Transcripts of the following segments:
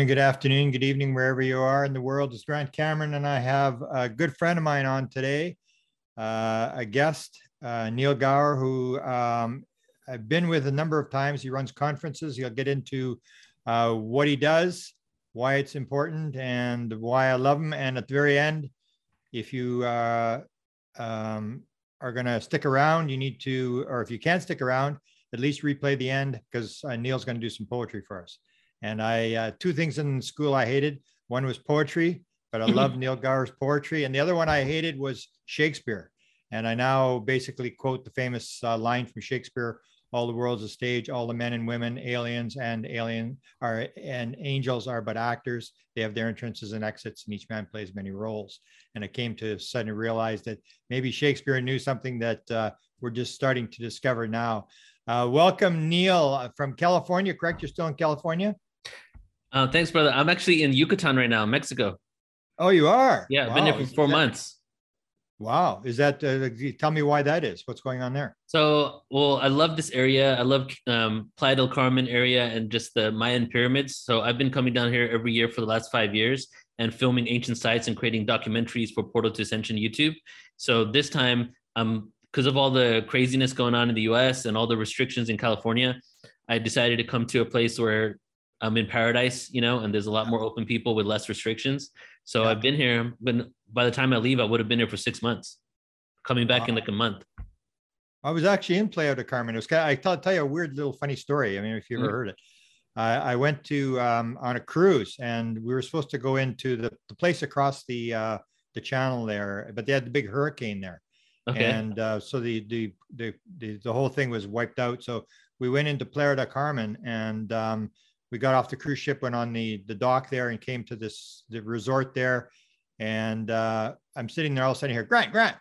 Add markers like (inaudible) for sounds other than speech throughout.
Good morning, good afternoon, good evening, wherever you are in the world. It's Grant Cameron, and I have a good friend of mine on today, uh, a guest, uh, Neil Gower, who um, I've been with a number of times. He runs conferences. He'll get into uh, what he does, why it's important, and why I love him. And at the very end, if you uh, um, are going to stick around, you need to, or if you can't stick around, at least replay the end because uh, Neil's going to do some poetry for us. And I, uh, two things in school I hated. One was poetry, but I (laughs) love Neil Gower's poetry. And the other one I hated was Shakespeare. And I now basically quote the famous uh, line from Shakespeare all the world's a stage all the men and women aliens and alien are and angels are but actors they have their entrances and exits and each man plays many roles and i came to suddenly realize that maybe shakespeare knew something that uh, we're just starting to discover now uh, welcome neil from california correct you're still in california uh, thanks, brother. I'm actually in Yucatan right now, Mexico. Oh, you are? Yeah, I've been here for four that, months. Wow. Is that, uh, tell me why that is? What's going on there? So, well, I love this area. I love um, Playa del Carmen area and just the Mayan pyramids. So, I've been coming down here every year for the last five years and filming ancient sites and creating documentaries for Portal to Ascension YouTube. So, this time, um, because of all the craziness going on in the US and all the restrictions in California, I decided to come to a place where I'm in paradise, you know, and there's a lot more open people with less restrictions. So yeah. I've been here, but by the time I leave, I would have been here for six months, coming back wow. in like a month. I was actually in Playa del Carmen. It was I tell, tell you a weird little funny story. I mean, if you ever mm-hmm. heard it, I, I went to um, on a cruise and we were supposed to go into the, the place across the uh, the channel there, but they had the big hurricane there. Okay. And uh, so the, the, the the the whole thing was wiped out. So we went into Playa del Carmen and um, we got off the cruise ship, went on the the dock there, and came to this the resort there. And uh, I'm sitting there all of a sudden here, Grant, Grant.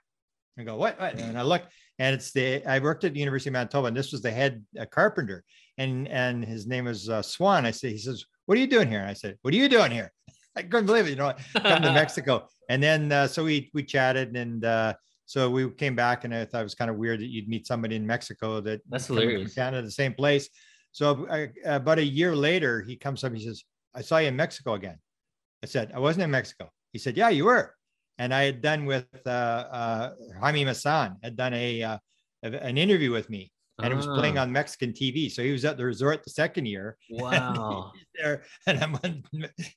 I go, what? what? And I look, and it's the I worked at the University of Manitoba, and this was the head uh, carpenter, and and his name was uh, Swan. I said, he says, what are you doing here? And I said, what are you doing here? (laughs) I couldn't believe it. You know, come to (laughs) Mexico, and then uh, so we we chatted, and uh, so we came back, and I thought it was kind of weird that you'd meet somebody in Mexico that that's hilarious. Canada, the same place. So uh, about a year later, he comes up. He says, "I saw you in Mexico again." I said, "I wasn't in Mexico." He said, "Yeah, you were." And I had done with uh, uh, Jaime Maussan had done a uh, an interview with me, and it was playing ah. on Mexican TV. So he was at the resort the second year. (laughs) Wow. And there, and I'm on,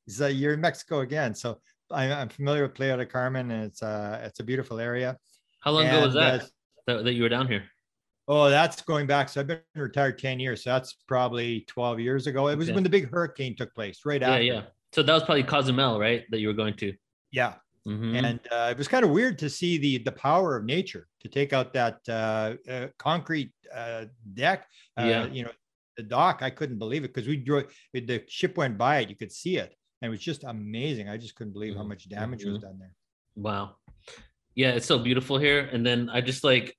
he's a year in Mexico again. So I, am familiar with Playa del Carmen, and it's uh it's a beautiful area. How long and, ago was that, uh, that that you were down here? Oh, that's going back. So I've been retired 10 years. So that's probably 12 years ago. It was okay. when the big hurricane took place, right yeah, after. Yeah. So that was probably Cozumel, right? That you were going to. Yeah. Mm-hmm. And uh, it was kind of weird to see the the power of nature to take out that uh, uh, concrete uh, deck. Uh, yeah. You know, the dock. I couldn't believe it because we drove. The ship went by it. You could see it, and it was just amazing. I just couldn't believe mm-hmm. how much damage mm-hmm. was done there. Wow. Yeah, it's so beautiful here. And then I just like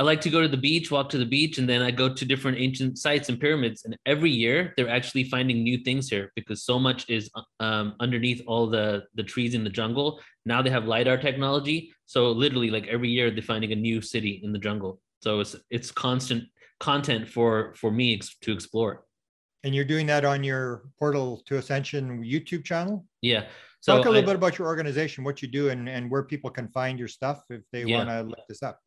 I like to go to the beach, walk to the beach, and then I go to different ancient sites and pyramids. And every year they're actually finding new things here because so much is um, underneath all the the trees in the jungle. Now they have lidar technology, so literally like every year they're finding a new city in the jungle. So it's it's constant content for for me to explore. And you're doing that on your Portal to Ascension YouTube channel? Yeah. So Talk a little I, bit about your organization, what you do, and, and where people can find your stuff if they yeah. want to look this up.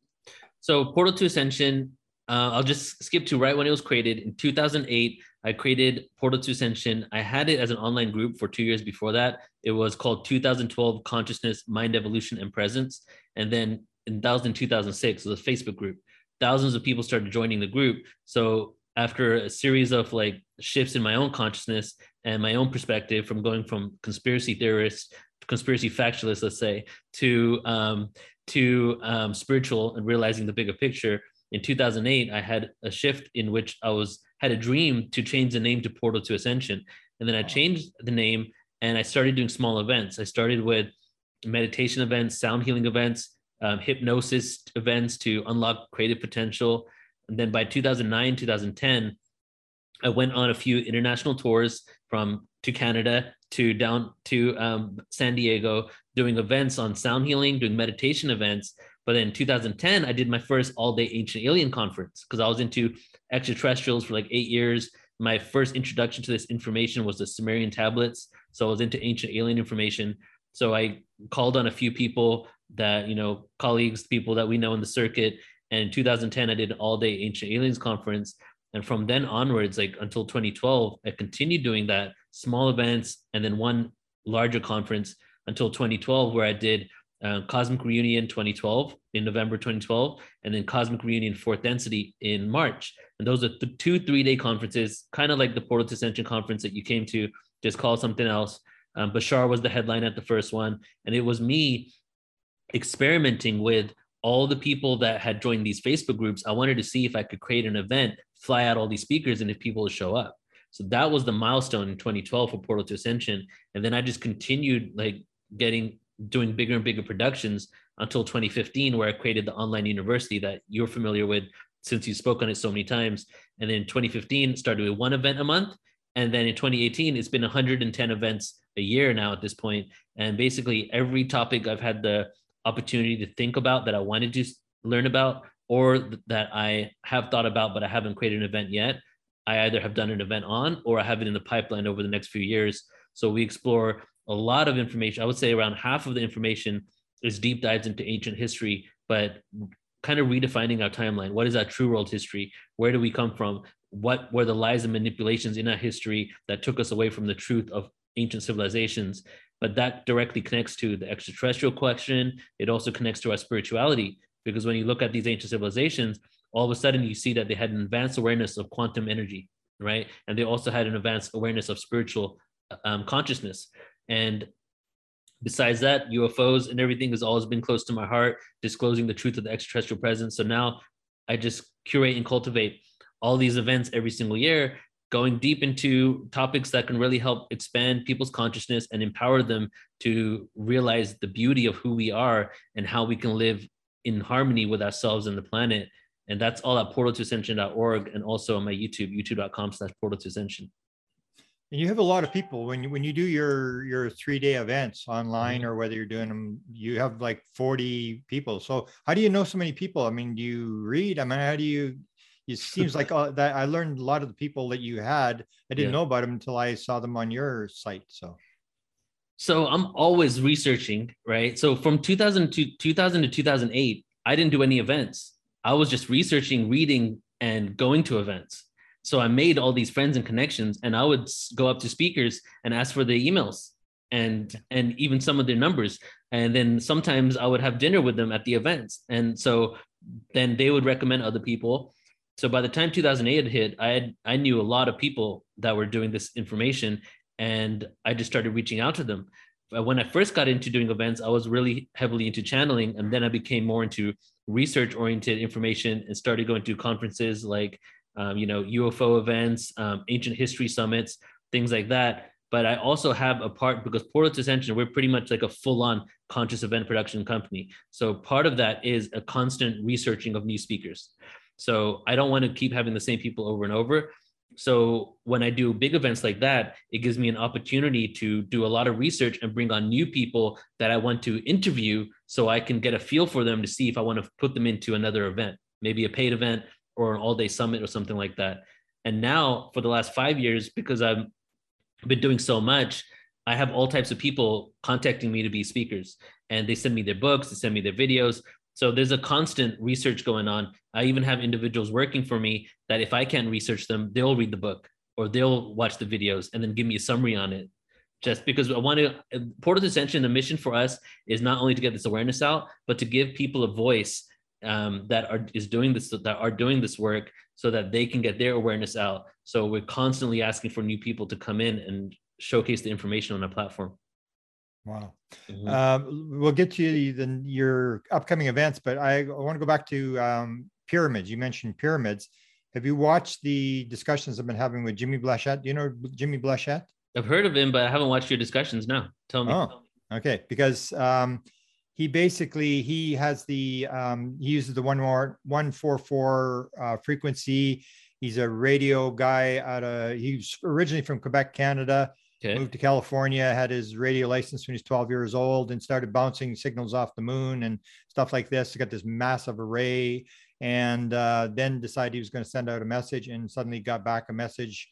So Portal to Ascension, uh, I'll just skip to right when it was created in 2008. I created Portal to Ascension. I had it as an online group for two years before that. It was called 2012 Consciousness, Mind Evolution, and Presence. And then in 2006, it was a Facebook group. Thousands of people started joining the group. So after a series of like shifts in my own consciousness and my own perspective from going from conspiracy theorists conspiracy factualists let's say to um, to um, spiritual and realizing the bigger picture. In 2008 i had a shift in which i was had a dream to change the name to portal to ascension. And then i changed the name and i started doing small events. I started with meditation events sound healing events um, hypnosis events to unlock creative potential. And then by 2009 2010 i went on a few international tours from to canada to down to um, San Diego doing events on sound healing, doing meditation events. But in 2010, I did my first all day ancient alien conference because I was into extraterrestrials for like eight years, my first introduction to this information was the Sumerian tablets. So I was into ancient alien information. So I called on a few people that, you know, colleagues, people that we know in the circuit. And in 2010, I did an all day ancient aliens conference. And from then onwards, like until 2012, I continued doing that small events and then one larger conference until 2012, where I did uh, Cosmic Reunion 2012 in November 2012, and then Cosmic Reunion Fourth Density in March. And those are the two three day conferences, kind of like the Portal to Ascension conference that you came to, just call something else. Um, Bashar was the headline at the first one, and it was me experimenting with all the people that had joined these Facebook groups. I wanted to see if I could create an event fly out all these speakers and if people would show up. So that was the milestone in 2012 for Portal to Ascension. And then I just continued like getting doing bigger and bigger productions until 2015, where I created the online university that you're familiar with since you spoke on it so many times. And then 2015 started with one event a month. And then in 2018, it's been 110 events a year now at this point. And basically every topic I've had the opportunity to think about that I wanted to learn about or that I have thought about, but I haven't created an event yet. I either have done an event on or I have it in the pipeline over the next few years. So we explore a lot of information. I would say around half of the information is deep dives into ancient history, but kind of redefining our timeline. What is our true world history? Where do we come from? What were the lies and manipulations in our history that took us away from the truth of ancient civilizations? But that directly connects to the extraterrestrial question. It also connects to our spirituality because when you look at these ancient civilizations, all of a sudden you see that they had an advanced awareness of quantum energy, right? And they also had an advanced awareness of spiritual um, consciousness. And besides that, UFOs and everything has always been close to my heart, disclosing the truth of the extraterrestrial presence. So now I just curate and cultivate all these events every single year, going deep into topics that can really help expand people's consciousness and empower them to realize the beauty of who we are and how we can live in harmony with ourselves and the planet. And that's all at portal2ascension.org and also on my YouTube, youtube.com slash portal to ascension. And you have a lot of people when you when you do your your three day events online mm-hmm. or whether you're doing them, you have like 40 people. So how do you know so many people? I mean, do you read? I mean, how do you it (laughs) seems like uh, that I learned a lot of the people that you had. I didn't yeah. know about them until I saw them on your site. So so I'm always researching, right? So from 2000 to 2000 to 2008, I didn't do any events. I was just researching, reading, and going to events. So I made all these friends and connections, and I would go up to speakers and ask for their emails and and even some of their numbers. And then sometimes I would have dinner with them at the events, and so then they would recommend other people. So by the time 2008 hit, I had I knew a lot of people that were doing this information, and I just started reaching out to them. When I first got into doing events, I was really heavily into channeling, and then I became more into research oriented information and started going to conferences like um, you know, UFO events, um, ancient history summits, things like that. But I also have a part because Portal Ascension, we're pretty much like a full on conscious event production company. So part of that is a constant researching of new speakers. So I don't want to keep having the same people over and over. So when I do big events like that, it gives me an opportunity to do a lot of research and bring on new people that I want to interview so I can get a feel for them to see if I want to put them into another event, maybe a paid event or an all day summit or something like that. And now for the last five years, because I've been doing so much, I have all types of people contacting me to be speakers and they send me their books, they send me their videos. So there's a constant research going on. I even have individuals working for me that if I can't research them, they'll read the book or they'll watch the videos and then give me a summary on it. Just because I want to, Portal to Ascension, the mission for us is not only to get this awareness out, but to give people a voice um, that are is doing this that are doing this work so that they can get their awareness out. So we're constantly asking for new people to come in and showcase the information on our platform. Wow. Mm-hmm. Um, we'll get to the, your upcoming events, but I, I want to go back to um, pyramids. You mentioned pyramids. Have you watched the discussions I've been having with Jimmy Blanchette? Do you know Jimmy Blanchette? I've heard of him, but I haven't watched your discussions. No, tell me. Oh, okay. Because um, he basically he has the um, he uses the one more one four four uh, frequency. He's a radio guy out of he's originally from Quebec, Canada. Okay. Moved to California, had his radio license when he's 12 years old, and started bouncing signals off the moon and stuff like this. He got this massive array, and uh, then decided he was going to send out a message, and suddenly got back a message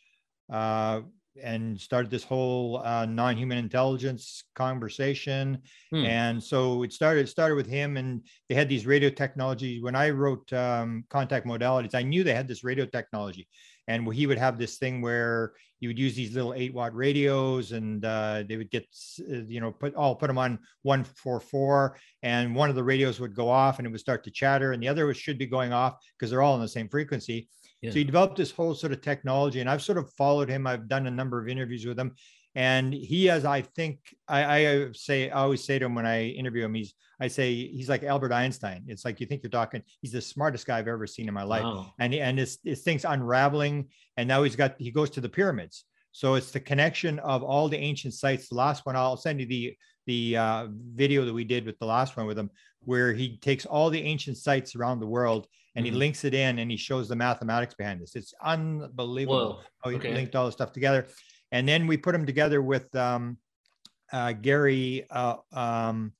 uh, and started this whole uh, non-human intelligence conversation. Hmm. And so it started It started with him, and they had these radio technologies. When I wrote um, contact modalities, I knew they had this radio technology, and he would have this thing where you would use these little eight watt radios, and uh, they would get uh, you know put all put them on one four four, and one of the radios would go off, and it would start to chatter, and the other should be going off because they're all on the same frequency Yeah. so he developed this whole sort of technology, and I've sort of followed him. I've done a number of interviews with him, and he has, I think, I, I say, I always say to him when I interview him, he's, I say, he's like Albert Einstein. It's like you think you're talking. He's the smartest guy I've ever seen in my life, Wow. and and his his thing's unraveling, and now he's got he goes to the pyramids. So it's the connection of all the ancient sites. The last one, I'll send you the the uh, video that we did with the last one with him, where he takes all the ancient sites around the world and he Mhm. links it in and he shows the mathematics behind this. It's unbelievable Whoa. how he okay. linked all the stuff together. And then we put them together with um, uh, Gary uh, um,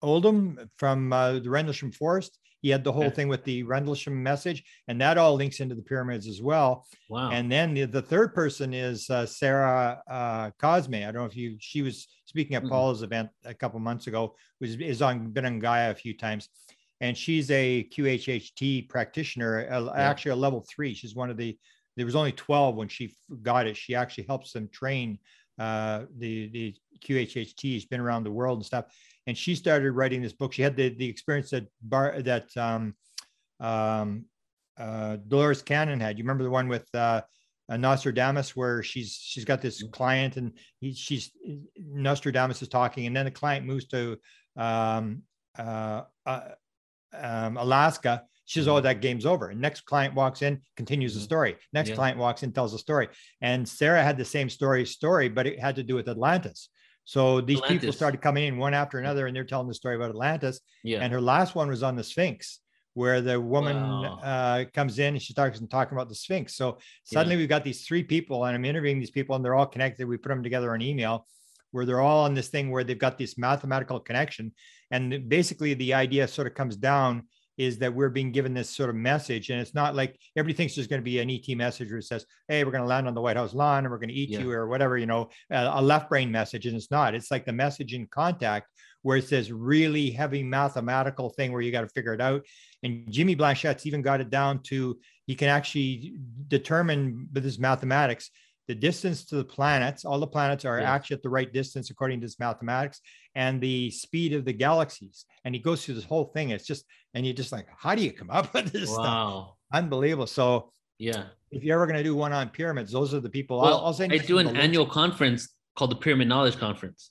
Oldham from uh, the Rendlesham Forest. He had the whole Okay. thing with the Rendlesham message, and that all links into the pyramids as well. Wow. And then the, the third person is uh, Sarah uh, Cosme. I don't know if you, she was speaking at Mhm. Paul's event a couple months ago, was is on been on Gaia a few times. And she's a QHHT practitioner, uh, actually a level three. She's one of the, there was only 12 when she got it. She actually helps them train uh, the, the QHHT. She's been around the world and stuff. And she started writing this book. She had the, the experience that Bar, that um, um, uh, Dolores Cannon had. You remember the one with uh, uh, Nostradamus, where she's she's got this client and he, she's Nostradamus is talking, and then the client moves to um, uh, uh, um, Alaska. She says, "Oh, that game's over." And next client walks in, continues the Mhm. story. Next Yeah. client walks in, tells the story. And Sarah had the same story story, but it had to do with Atlantis. So these people started coming in one after another, and they're telling the story about Atlantis. yeah. And her last one was on the Sphinx, where the woman Wow. uh, comes in and she starts talking about the Sphinx. So suddenly we've got these three people, and I'm interviewing these people, and they're all connected. We put them together on email, where they're all on this thing where they've got this mathematical connection. And basically, the idea sort of comes down is that we're being given this sort of message, and it's not like everybody thinks there's going to be an ET message where it says, "Hey, we're going to land on the White House lawn, and we're going to eat Yeah. you," or whatever, you know, a a left brain message, and it's not. It's like the message in contact where it's this really heavy mathematical thing where you got to figure it out. And Jimmy Blanchette's even got it down to he can actually determine with his mathematics the distance to the planets. All the planets are Yeah. actually at the right distance according to his mathematics, and the speed of the galaxies. And he goes through this whole thing. It's just, and you're just like, how do you come up (laughs) with this stuff? wow. Unbelievable. So Yeah. if you're ever going to do one on pyramids, those are the people. Well, I'll, I'll send I do an of the links. annual conference called the Pyramid Knowledge Conference.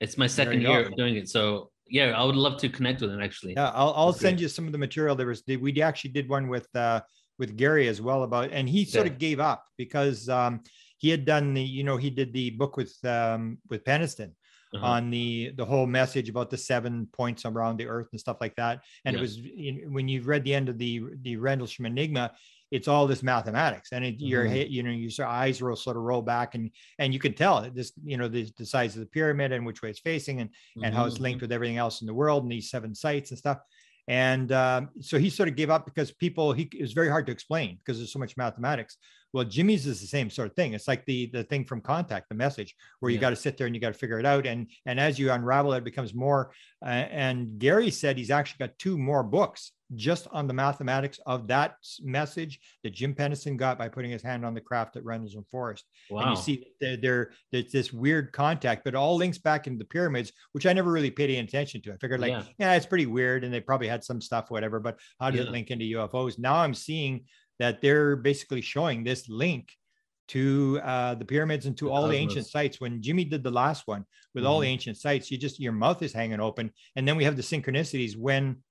It's my second year go. of doing it. So yeah, I would love to connect with him actually. Yeah, I'll, I'll That's send great. you some of the material. There was we actually did one with uh, with Gary as well about, and he sort Yeah. of gave up because um, he had done the you know he did the book with um, with Penniston Uh-huh. on the the whole message about the seven points around the Earth and stuff like that. And Yeah. it was in, when you've read the end of the the Rendlesham Enigma. It's all this mathematics, and it, your Mhm. head, you know, your eyes will sort of roll back, and and you can tell. This, you know, the, the size of the pyramid and which way it's facing, and and how it's Mhm. linked with everything else in the world and these seven sites and stuff. And um, so he sort of gave up because people, he it was very hard to explain because there's so much mathematics. Well, Jimmy's is the same sort of thing. It's like the the thing from contact, the message, where you Yeah. got to sit there and you got to figure it out. And and as you unravel it, it becomes more. Uh, and Gary said he's actually got two more books just on the mathematics of that message that Jim Penniston got by putting his hand on the craft at Rendlesham Forest Wow. and you see there, there there's this weird contact, but it all links back into the pyramids, which I never really paid any attention to. I figured like, Yeah. yeah, it's pretty weird, and they probably had some stuff, whatever. But how does Yeah. it link into UFOs? Now I'm seeing that they're basically showing this link to uh, the pyramids and to The all the ancient sites. When Jimmy did the last one with all the Mhm. ancient sites, you just your mouth is hanging open, and then we have the synchronicities when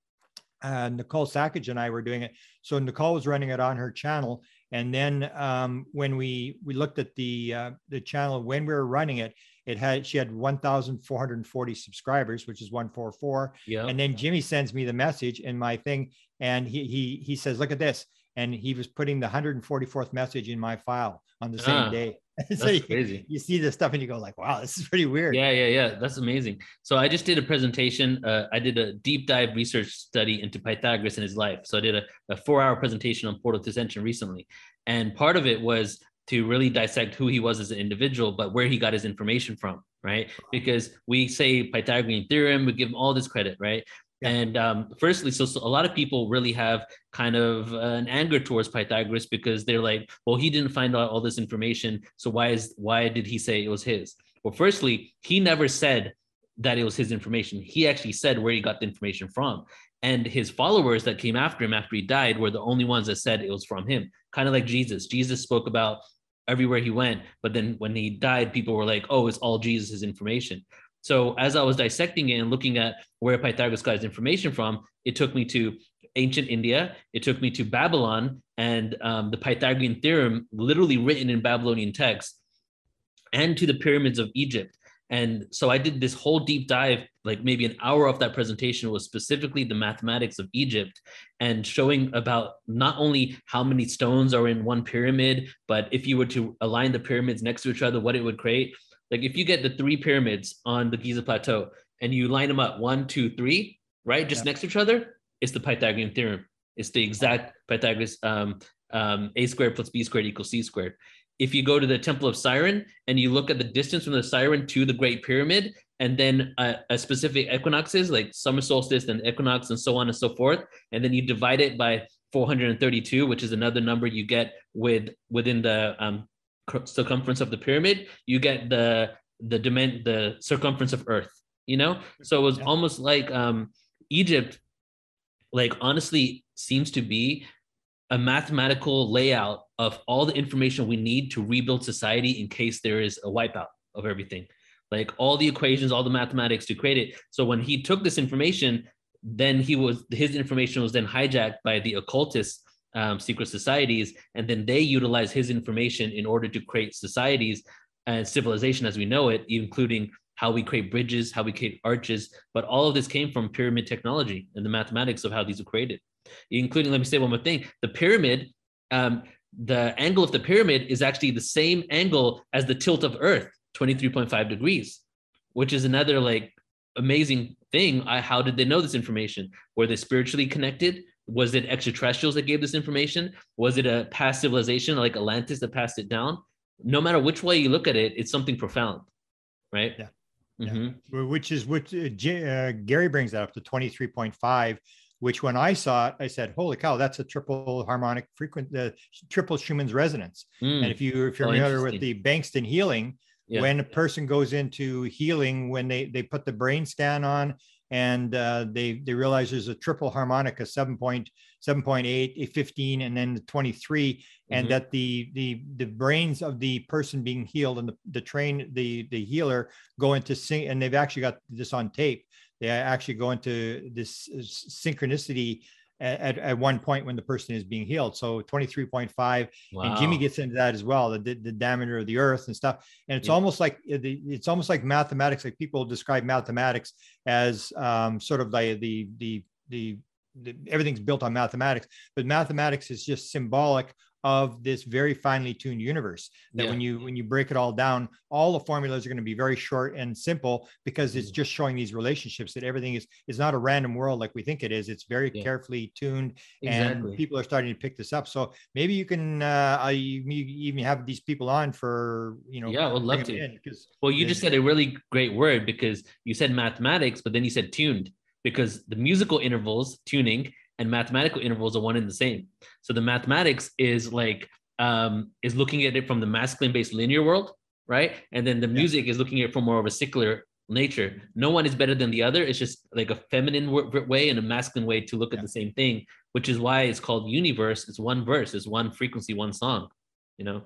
uh, Nicole Sackage and I were doing it. So Nicole was running it on her channel, and then um, when we we looked at the uh, the channel when we were running it, it had she had 1,440 subscribers, which is 144. yeah. And then Jimmy sends me the message in my thing, and he he he says, "Look at this." And he was putting the 144th message in my file on the same Ah, day. (laughs) so That's you, crazy. you see this stuff and you go like, "Wow, this is pretty weird." Yeah, yeah, yeah. That's amazing. So I just did a presentation. Uh, I did a deep dive research study into Pythagoras and his life. So I did a, a four hour presentation on Portal to Ascension recently. And part of it was to really dissect who he was as an individual, but where he got his information from, right? Because we say Pythagorean theorem, we give him all this credit, right? And um, firstly, so, so, a lot of people really have kind of an anger towards Pythagoras because they're like, well, he didn't find out all this information, so why is why did he say it was his? Well, firstly, he never said that it was his information. He actually said where he got the information from, and his followers that came after him after he died were the only ones that said it was from him. Kind of like Jesus. Jesus spoke about everywhere he went, but then when he died, people were like, oh, it's all Jesus' information. So as I was dissecting it and looking at where Pythagoras got his information from, it took me to ancient India. It took me to Babylon and um, the Pythagorean theorem, literally written in Babylonian text, and to the pyramids of Egypt. And so I did this whole deep dive, like maybe an hour of that presentation was specifically the mathematics of Egypt and showing about not only how many stones are in one pyramid, but if you were to align the pyramids next to each other, what it would create. Like if you get the three pyramids on the Giza Plateau and you line them up one, two, three, right, just yeah. next to each other, it's the Pythagorean theorem. It's the exact Pythagoras um, um, a squared plus b squared equals c squared. If you go to the Temple of Siren and you look at the distance from the Siren to the Great Pyramid, and then a, a specific equinoxes like summer solstice and equinox and so on and so forth, and then you divide it by 432, which is another number you get with within the um, circumference of the pyramid, you get the the dimen- the circumference of Earth. You know, so it was yeah. almost like um, Egypt. Like honestly, seems to be a mathematical layout of all the information we need to rebuild society in case there is a wipeout of everything like all the equations all the mathematics to create it so when he took this information then he was his information was then hijacked by the occultists um, secret societies, and then they utilize his information in order to create societies and civilization as we know it, including how we create bridges, how we create arches. But all of this came from pyramid technology and the mathematics of how these were created, including, let me say one more thing the pyramid. Um, the angle of the pyramid is actually the same angle as the tilt of Earth, 23.5 degrees, which is another like amazing thing. I, how did they know this information? Were they spiritually connected? Was it extraterrestrials that gave this information? Was it a past civilization like Atlantis that passed it down? No matter which way you look at it, it's something profound, right? Yeah. Mm-hmm. Which is what uh, uh, Gary brings that up to 23.5, which when I saw it, I said, holy cow, that's a triple harmonic frequent, the uh, triple Schumann's resonance. Mm. And if you, if you're oh, familiar with the Bengston healing, yeah. when a person goes into healing, when they, they put the brain scan on and uh, they they realize there's a triple harmonica a 7.7.8, a 15, and then the 23, mm-hmm. and that the the the brains of the person being healed and the, the train the the healer go into sync, and they've actually got this on tape. They actually go into this uh, synchronicity at, at one point when the person is being healed. So 23.5, wow. and Jimmy gets into that as well, the, the diameter of the earth and stuff. And it's yeah. almost like it's almost like mathematics. Like people describe mathematics as um, sort of like the, the, the, the, everything's built on mathematics, but mathematics is just symbolic of this very finely tuned universe that yeah. when you when you break it all down all the formulas are going to be very short and simple because it's mm-hmm. just showing these relationships that everything is is not a random world like we think it is it's very yeah. carefully tuned exactly. and people are starting to pick this up so maybe you can uh you, you even have these people on for you know yeah i would love to because well you just said a really great word because you said mathematics but then you said tuned because the musical intervals tuning and mathematical intervals are one and the same. So the mathematics is like um, is looking at it from the masculine based linear world, right? And then the music yeah. is looking at it from more of a secular nature. No one is better than the other. It's just like a feminine way and a masculine way to look yeah. at the same thing, which is why it's called universe. It's one verse, it's one frequency, one song, you know?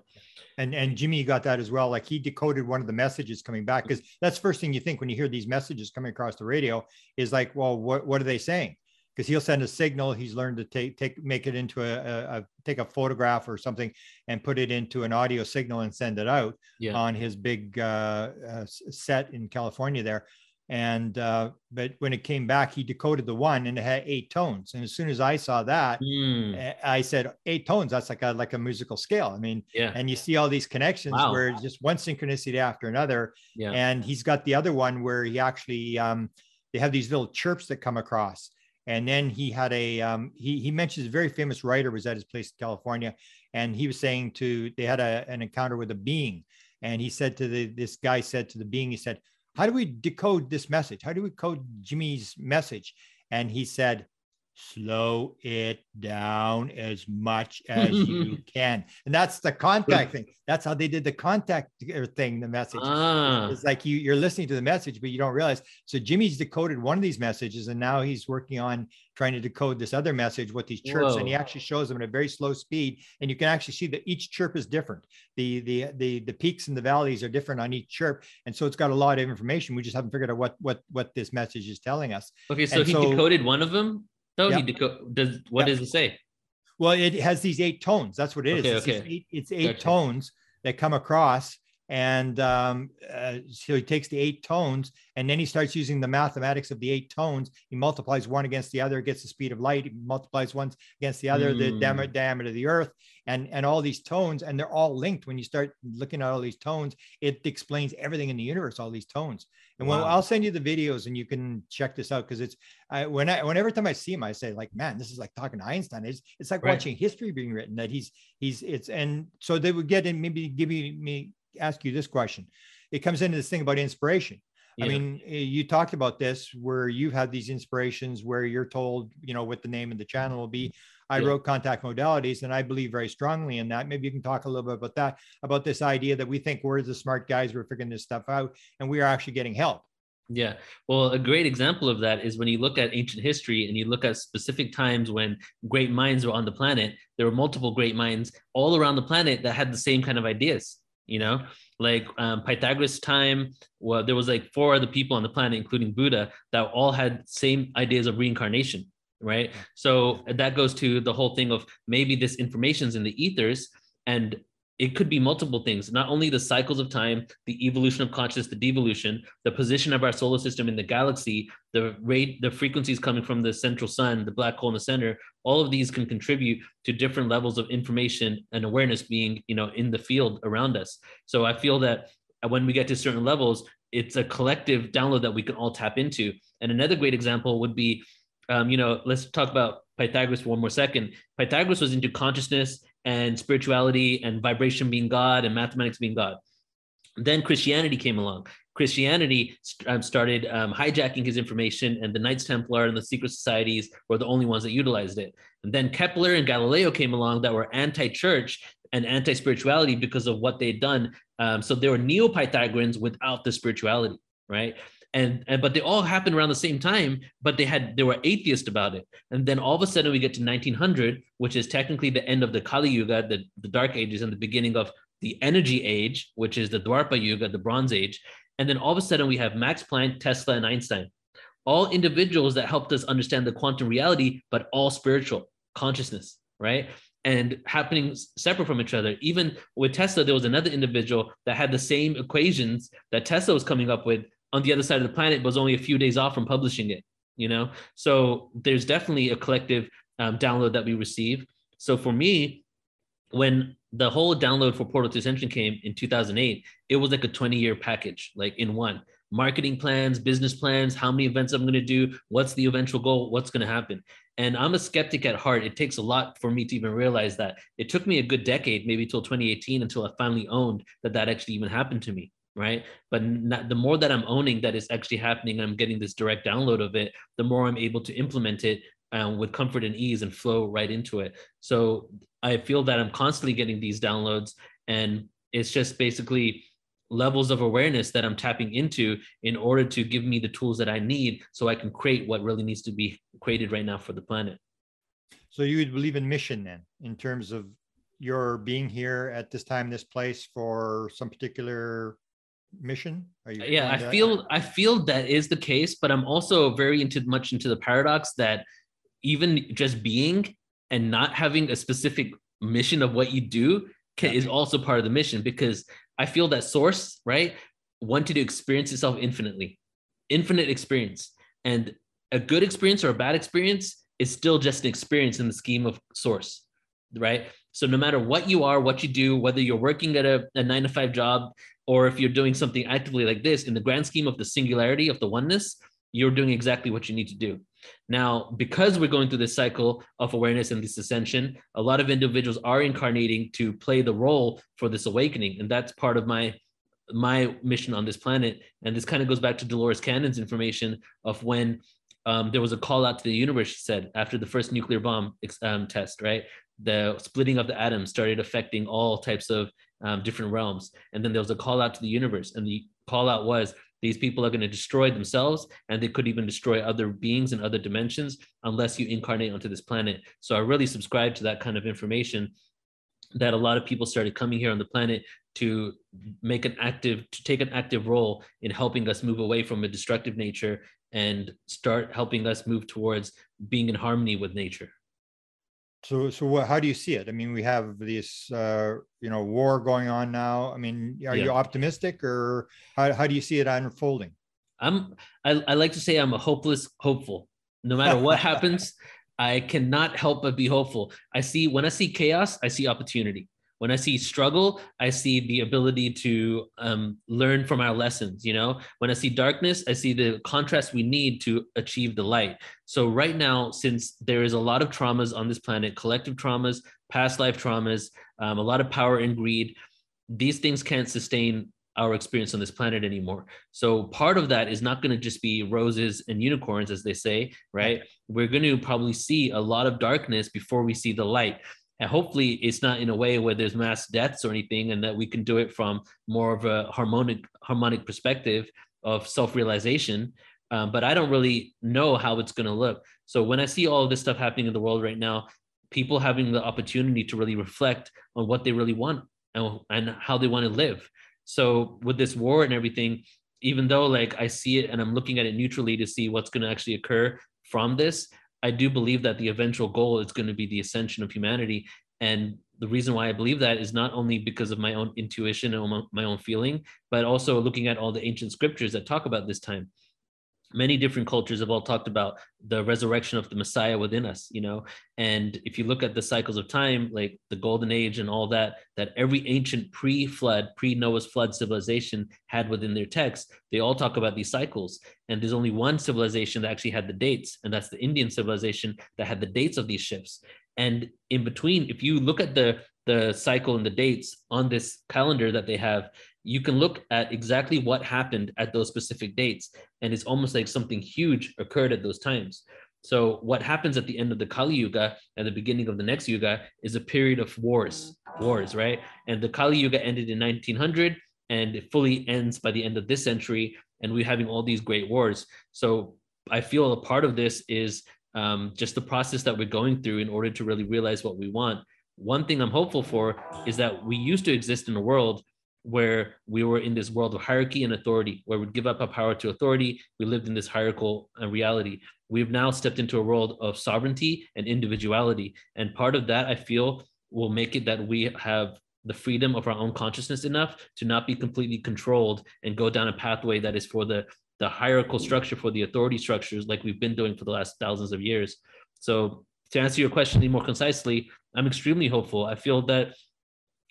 And and Jimmy got that as well. Like he decoded one of the messages coming back because that's first thing you think when you hear these messages coming across the radio is like, well, what what are they saying? Because he'll send a signal. He's learned to take take make it into a, a, a, take a photograph or something and put it into an audio signal and send it out yeah. on his big uh, uh, set in California there. And uh, but when it came back, he decoded the one and it had eight tones. And as soon as I saw that, mm. I said eight tones. That's like a like a musical scale. I mean, yeah. And you see all these connections wow. where just one synchronicity after another. Yeah. And he's got the other one where he actually um, they have these little chirps that come across and then he had a um, he he mentions a very famous writer was at his place in California, and he was saying to they had a, an encounter with a being, and he said to the this guy said to the being, he said, "How do we decode this message? How do we code Jimmy's message?" And he said, slow it down as much as you (laughs) can. And that's the contact thing. That's how they did the contact thing, the message. Ah. It's like you, you're listening to the message, but you don't realize. So Jimmy's decoded one of these messages, and now he's working on trying to decode this other message with these chirps. Whoa. And he actually shows them at a very slow speed. And you can actually see that each chirp is different. The the the the peaks and the valleys are different on each chirp. And so it's got a lot of information. We just haven't figured out what what what this message is telling us. Okay, so and he so, decoded one of them no, yep. deco- does. What yep. does it say? Well, it has these eight tones. That's what it is. Okay, it's, okay. eight, it's eight gotcha. tones that come across, and um, uh, so he takes the eight tones, and then he starts using the mathematics of the eight tones. He multiplies one against the other, gets the speed of light. He multiplies one against the other, mm. the diameter, diameter of the Earth, and and all these tones, and they're all linked. When you start looking at all these tones, it explains everything in the universe. All these tones. And wow. when I'll send you the videos, and you can check this out because it's I, when I when every time I see him, I say like, man, this is like talking to Einstein. It's it's like right. watching history being written. That he's he's it's and so they would get in maybe give me me ask you this question. It comes into this thing about inspiration. Yeah. I mean, eh, you talked about this where you've had these inspirations where you're told, you know, what the name of the channel will be. I yeah. wrote contact modalities, and I believe very strongly in that. Maybe you can talk a little bit about that, about this idea that we think we're the smart guys, we're figuring this stuff out, and we are actually getting help. Yeah. Well, a great example of that is when you look at ancient history and you look at specific times when great minds were on the planet, there were multiple great minds all around the planet that had the same kind of ideas you know? Like um, pythagoras time well there was like four other people on the planet including buddha that all had same ideas of reincarnation right? So that goes to the whole thing of maybe this information's in the ethers and it could be multiple things. Not only the cycles of time the evolution of consciousness the devolution the position of our solar system in the galaxy the rate the frequencies coming from the central sun the black hole in the center all of these can contribute to different levels of information and awareness being you know in the field around us. So i feel that when we get to certain levels it's a collective download that we can all tap into. And another great example would be um, you know let's talk about pythagoras for one more second. Pythagoras was into consciousness and spirituality and vibration being God and mathematics being God. Then Christianity came along. Christianity um, started um, hijacking his information, and the Knights Templar and the secret societies were the only ones that utilized it. And then Kepler and Galileo came along that were anti church and anti spirituality because of what they'd done. Um, so they were neo Pythagoreans without the spirituality, right? And, and but they all happened around the same time but they had they were atheist about it. And then all of a sudden we get to 1900 which is technically the end of the kali yuga the, the dark ages and the beginning of the energy age which is the dwapara yuga the bronze age. And then all of a sudden we have max planck tesla and einstein. All individuals that helped us understand the quantum reality but all spiritual consciousness right? And happening separate from each other. Even with Tesla, there was another individual that had the same equations that Tesla was coming up with, on the other side of the planet was only a few days off from publishing it you know? So there's definitely a collective um, download that we receive. So for me when the whole download for portal to ascension came in 2008 it was like a 20 year package like in one. Marketing plans business plans how many events i'm going to do what's the eventual goal what's going to happen? And i'm a skeptic at heart. It takes a lot for me to even realize that. It took me a good decade maybe till 2018 until i finally owned that that actually even happened to me right? But not, the more that i'm owning that is actually happening i'm getting this direct download of it the more i'm able to implement it um, with comfort and ease and flow right into it. So i feel that i'm constantly getting these downloads and it's just basically levels of awareness that i'm tapping into in order to give me the tools that i need so i can create what really needs to be created right now for the planet. So you would believe in mission then in terms of your being here at this time this place for some particular mission? Are you yeah, I that? feel I feel that is the case, but I'm also very into much into the paradox that even just being and not having a specific mission of what you do can, is also part of the mission because I feel that source, right, wanted to experience itself infinitely, infinite experience. And a good experience or a bad experience is still just an experience in the scheme of source, right? So no matter what you are, what you do, whether you're working at a, a nine to five job, or if you're doing something actively like this in the grand scheme of the singularity of the oneness you're doing exactly what you need to do Now, because we're going through this cycle of awareness and this ascension, a lot of individuals are incarnating to play the role for this awakening. And that's part of my my mission on this planet. And this kind of goes back to Dolores Cannon's information of when um, there was a call out to the universe, she said, after the first nuclear bomb um, test, right? The splitting of the atoms started affecting all types of um, different realms. And then there was a call out to the universe. And the call out was these people are going to destroy themselves and they could even destroy other beings in other dimensions unless you incarnate onto this planet. So I really subscribe to that kind of information that a lot of people started coming here on the planet to make an active to take an active role in helping us move away from a destructive nature and start helping us move towards being in harmony with nature so so what, how do you see it? I mean we have this uh, you know war going on now. I mean are yeah. you optimistic or how, how do you see it unfolding? I'm I, I like to say i'm a hopeless hopeful. No matter what (laughs) happens i cannot help but be hopeful. I see when i see chaos i see opportunity when I see struggle, I see the ability to um, learn from our lessons. You know, when I see darkness, I see the contrast we need to achieve the light. So right now, since there is a lot of traumas on this planet, collective traumas, past life traumas, um, a lot of power and greed, these things can't sustain our experience on this planet anymore. So part of that is not going to just be roses and unicorns, as they say, right? We're going to probably see a lot of darkness before we see the light and hopefully it's not in a way where there's mass deaths or anything and that we can do it from more of a harmonic harmonic perspective of self-realization. Um, but i don't really know how it's going to look. So when i see all of this stuff happening in the world right now people having the opportunity to really reflect on what they really want and, and how they want to live. So with this war and everything even though like i see it and i'm looking at it neutrally to see what's going to actually occur from this I do believe that the eventual goal is going to be the ascension of humanity. And the reason why I believe that is not only because of my own intuition and my own feeling, but also looking at all the ancient scriptures that talk about this time many different cultures have all talked about the resurrection of the messiah within us you know? And if you look at the cycles of time like the golden age and all that that every ancient pre-flood pre-noah's flood civilization had within their text they all talk about these cycles. And there's only one civilization that actually had the dates and that's the indian civilization that had the dates of these ships and in between if you look at the the cycle and the dates on this calendar that they have you can look at exactly what happened at those specific dates and it's almost like something huge occurred at those times. So what happens at the end of the kali yuga and the beginning of the next yuga is a period of wars wars right? And the kali yuga ended in 1900 and it fully ends by the end of this century and we're having all these great wars. So i feel a part of this is um, just the process that we're going through in order to really realize what we want. One thing i'm hopeful for is that we used to exist in a world where we were in this world of hierarchy and authority, where we'd give up our power to authority. We lived in this hierarchical uh, reality. We've now stepped into a world of sovereignty and individuality. And part of that, I feel, will make it that we have the freedom of our own consciousness enough to not be completely controlled and go down a pathway that is for the, the hierarchical structure, for the authority structures, like we've been doing for the last thousands of years. So, to answer your question more concisely, I'm extremely hopeful. I feel that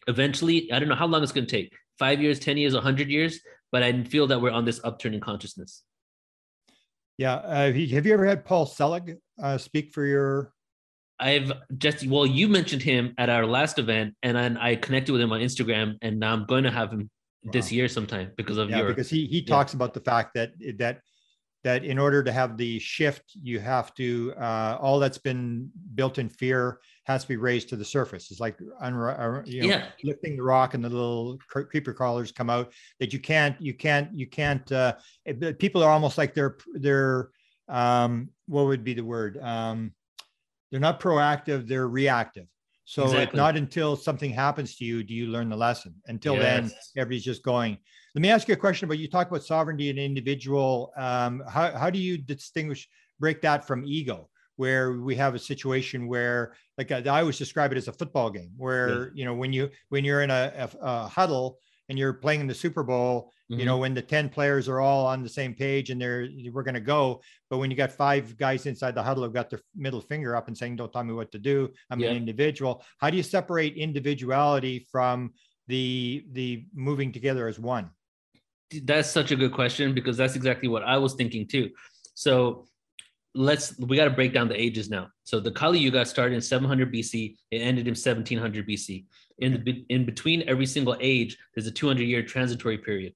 eventually, I don't know how long it's going to take five years, 10 years, 100 years, but I feel that we're on this upturn in consciousness. Yeah. Uh, have, you, have you ever had Paul Selig uh, speak for your? I've just, well, you mentioned him at our last event and then I connected with him on Instagram and now I'm going to have him wow. this year sometime because of yeah, your. Because he, he talks yeah. about the fact that, that that in order to have the shift, you have to uh, all that's been built in fear has to be raised to the surface. It's like unra- you know, yeah. lifting the rock and the little creeper crawlers come out. That you can't, you can't, you can't. Uh, people are almost like they're they're um, what would be the word? Um, they're not proactive; they're reactive. So exactly. it's not until something happens to you do you learn the lesson. Until yes. then, everybody's just going. Let me ask you a question about you talk about sovereignty and individual. Um, how, how do you distinguish, break that from ego? Where we have a situation where, like I, always describe it as a football game, where yeah. you know when you when you're in a, a, a huddle and you're playing in the Super Bowl, mm-hmm. you know, mm-hmm. when the 10 players are all on the same page and they're, we're going to go. But when you got five guys inside the huddle who've got their middle finger up and saying, don't tell me what to do. I'm yeah. an individual. How do you separate individuality from the, the moving together as one? That's such a good question because that's exactly what I was thinking too. So let's we got to break down the ages now. So the Kali Yuga started in 700 BC, it ended in 1700 BC. In the in between every single age, there's a 200 year transitory period.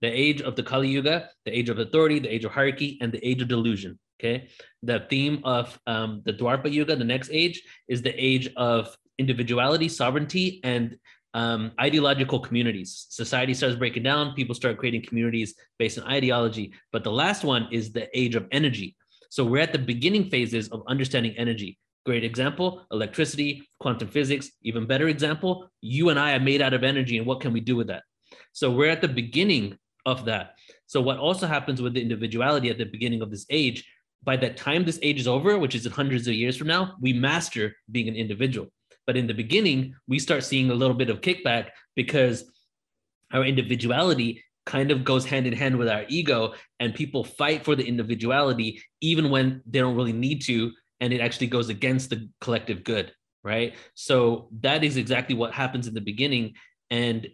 The age of the Kali Yuga, the age of authority, the age of hierarchy, and the age of delusion. Okay, the theme of um, the Dwapara Yuga, the next age, is the age of individuality, sovereignty, and um, ideological communities. Society starts breaking down. People start creating communities based on ideology. But the last one is the age of energy. So we're at the beginning phases of understanding energy. Great example electricity, quantum physics. Even better example you and I are made out of energy, and what can we do with that? So we're at the beginning of that. So, what also happens with the individuality at the beginning of this age, by the time this age is over, which is hundreds of years from now, we master being an individual. But in the beginning, we start seeing a little bit of kickback because our individuality kind of goes hand in hand with our ego, and people fight for the individuality even when they don't really need to, and it actually goes against the collective good, right? So that is exactly what happens in the beginning. And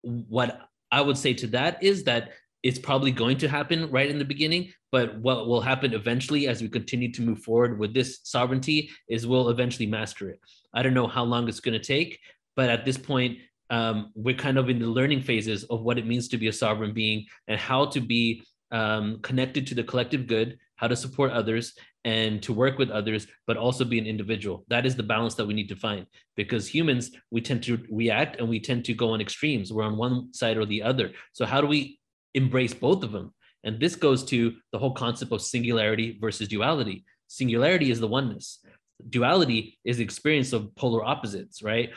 what I would say to that is that it's probably going to happen right in the beginning, but what will happen eventually as we continue to move forward with this sovereignty is we'll eventually master it. I don't know how long it's going to take, but at this point, um, we're kind of in the learning phases of what it means to be a sovereign being and how to be um, connected to the collective good, how to support others, and to work with others, but also be an individual. That is the balance that we need to find because humans, we tend to react and we tend to go on extremes. We're on one side or the other. So, how do we embrace both of them? And this goes to the whole concept of singularity versus duality. Singularity is the oneness, duality is the experience of polar opposites, right?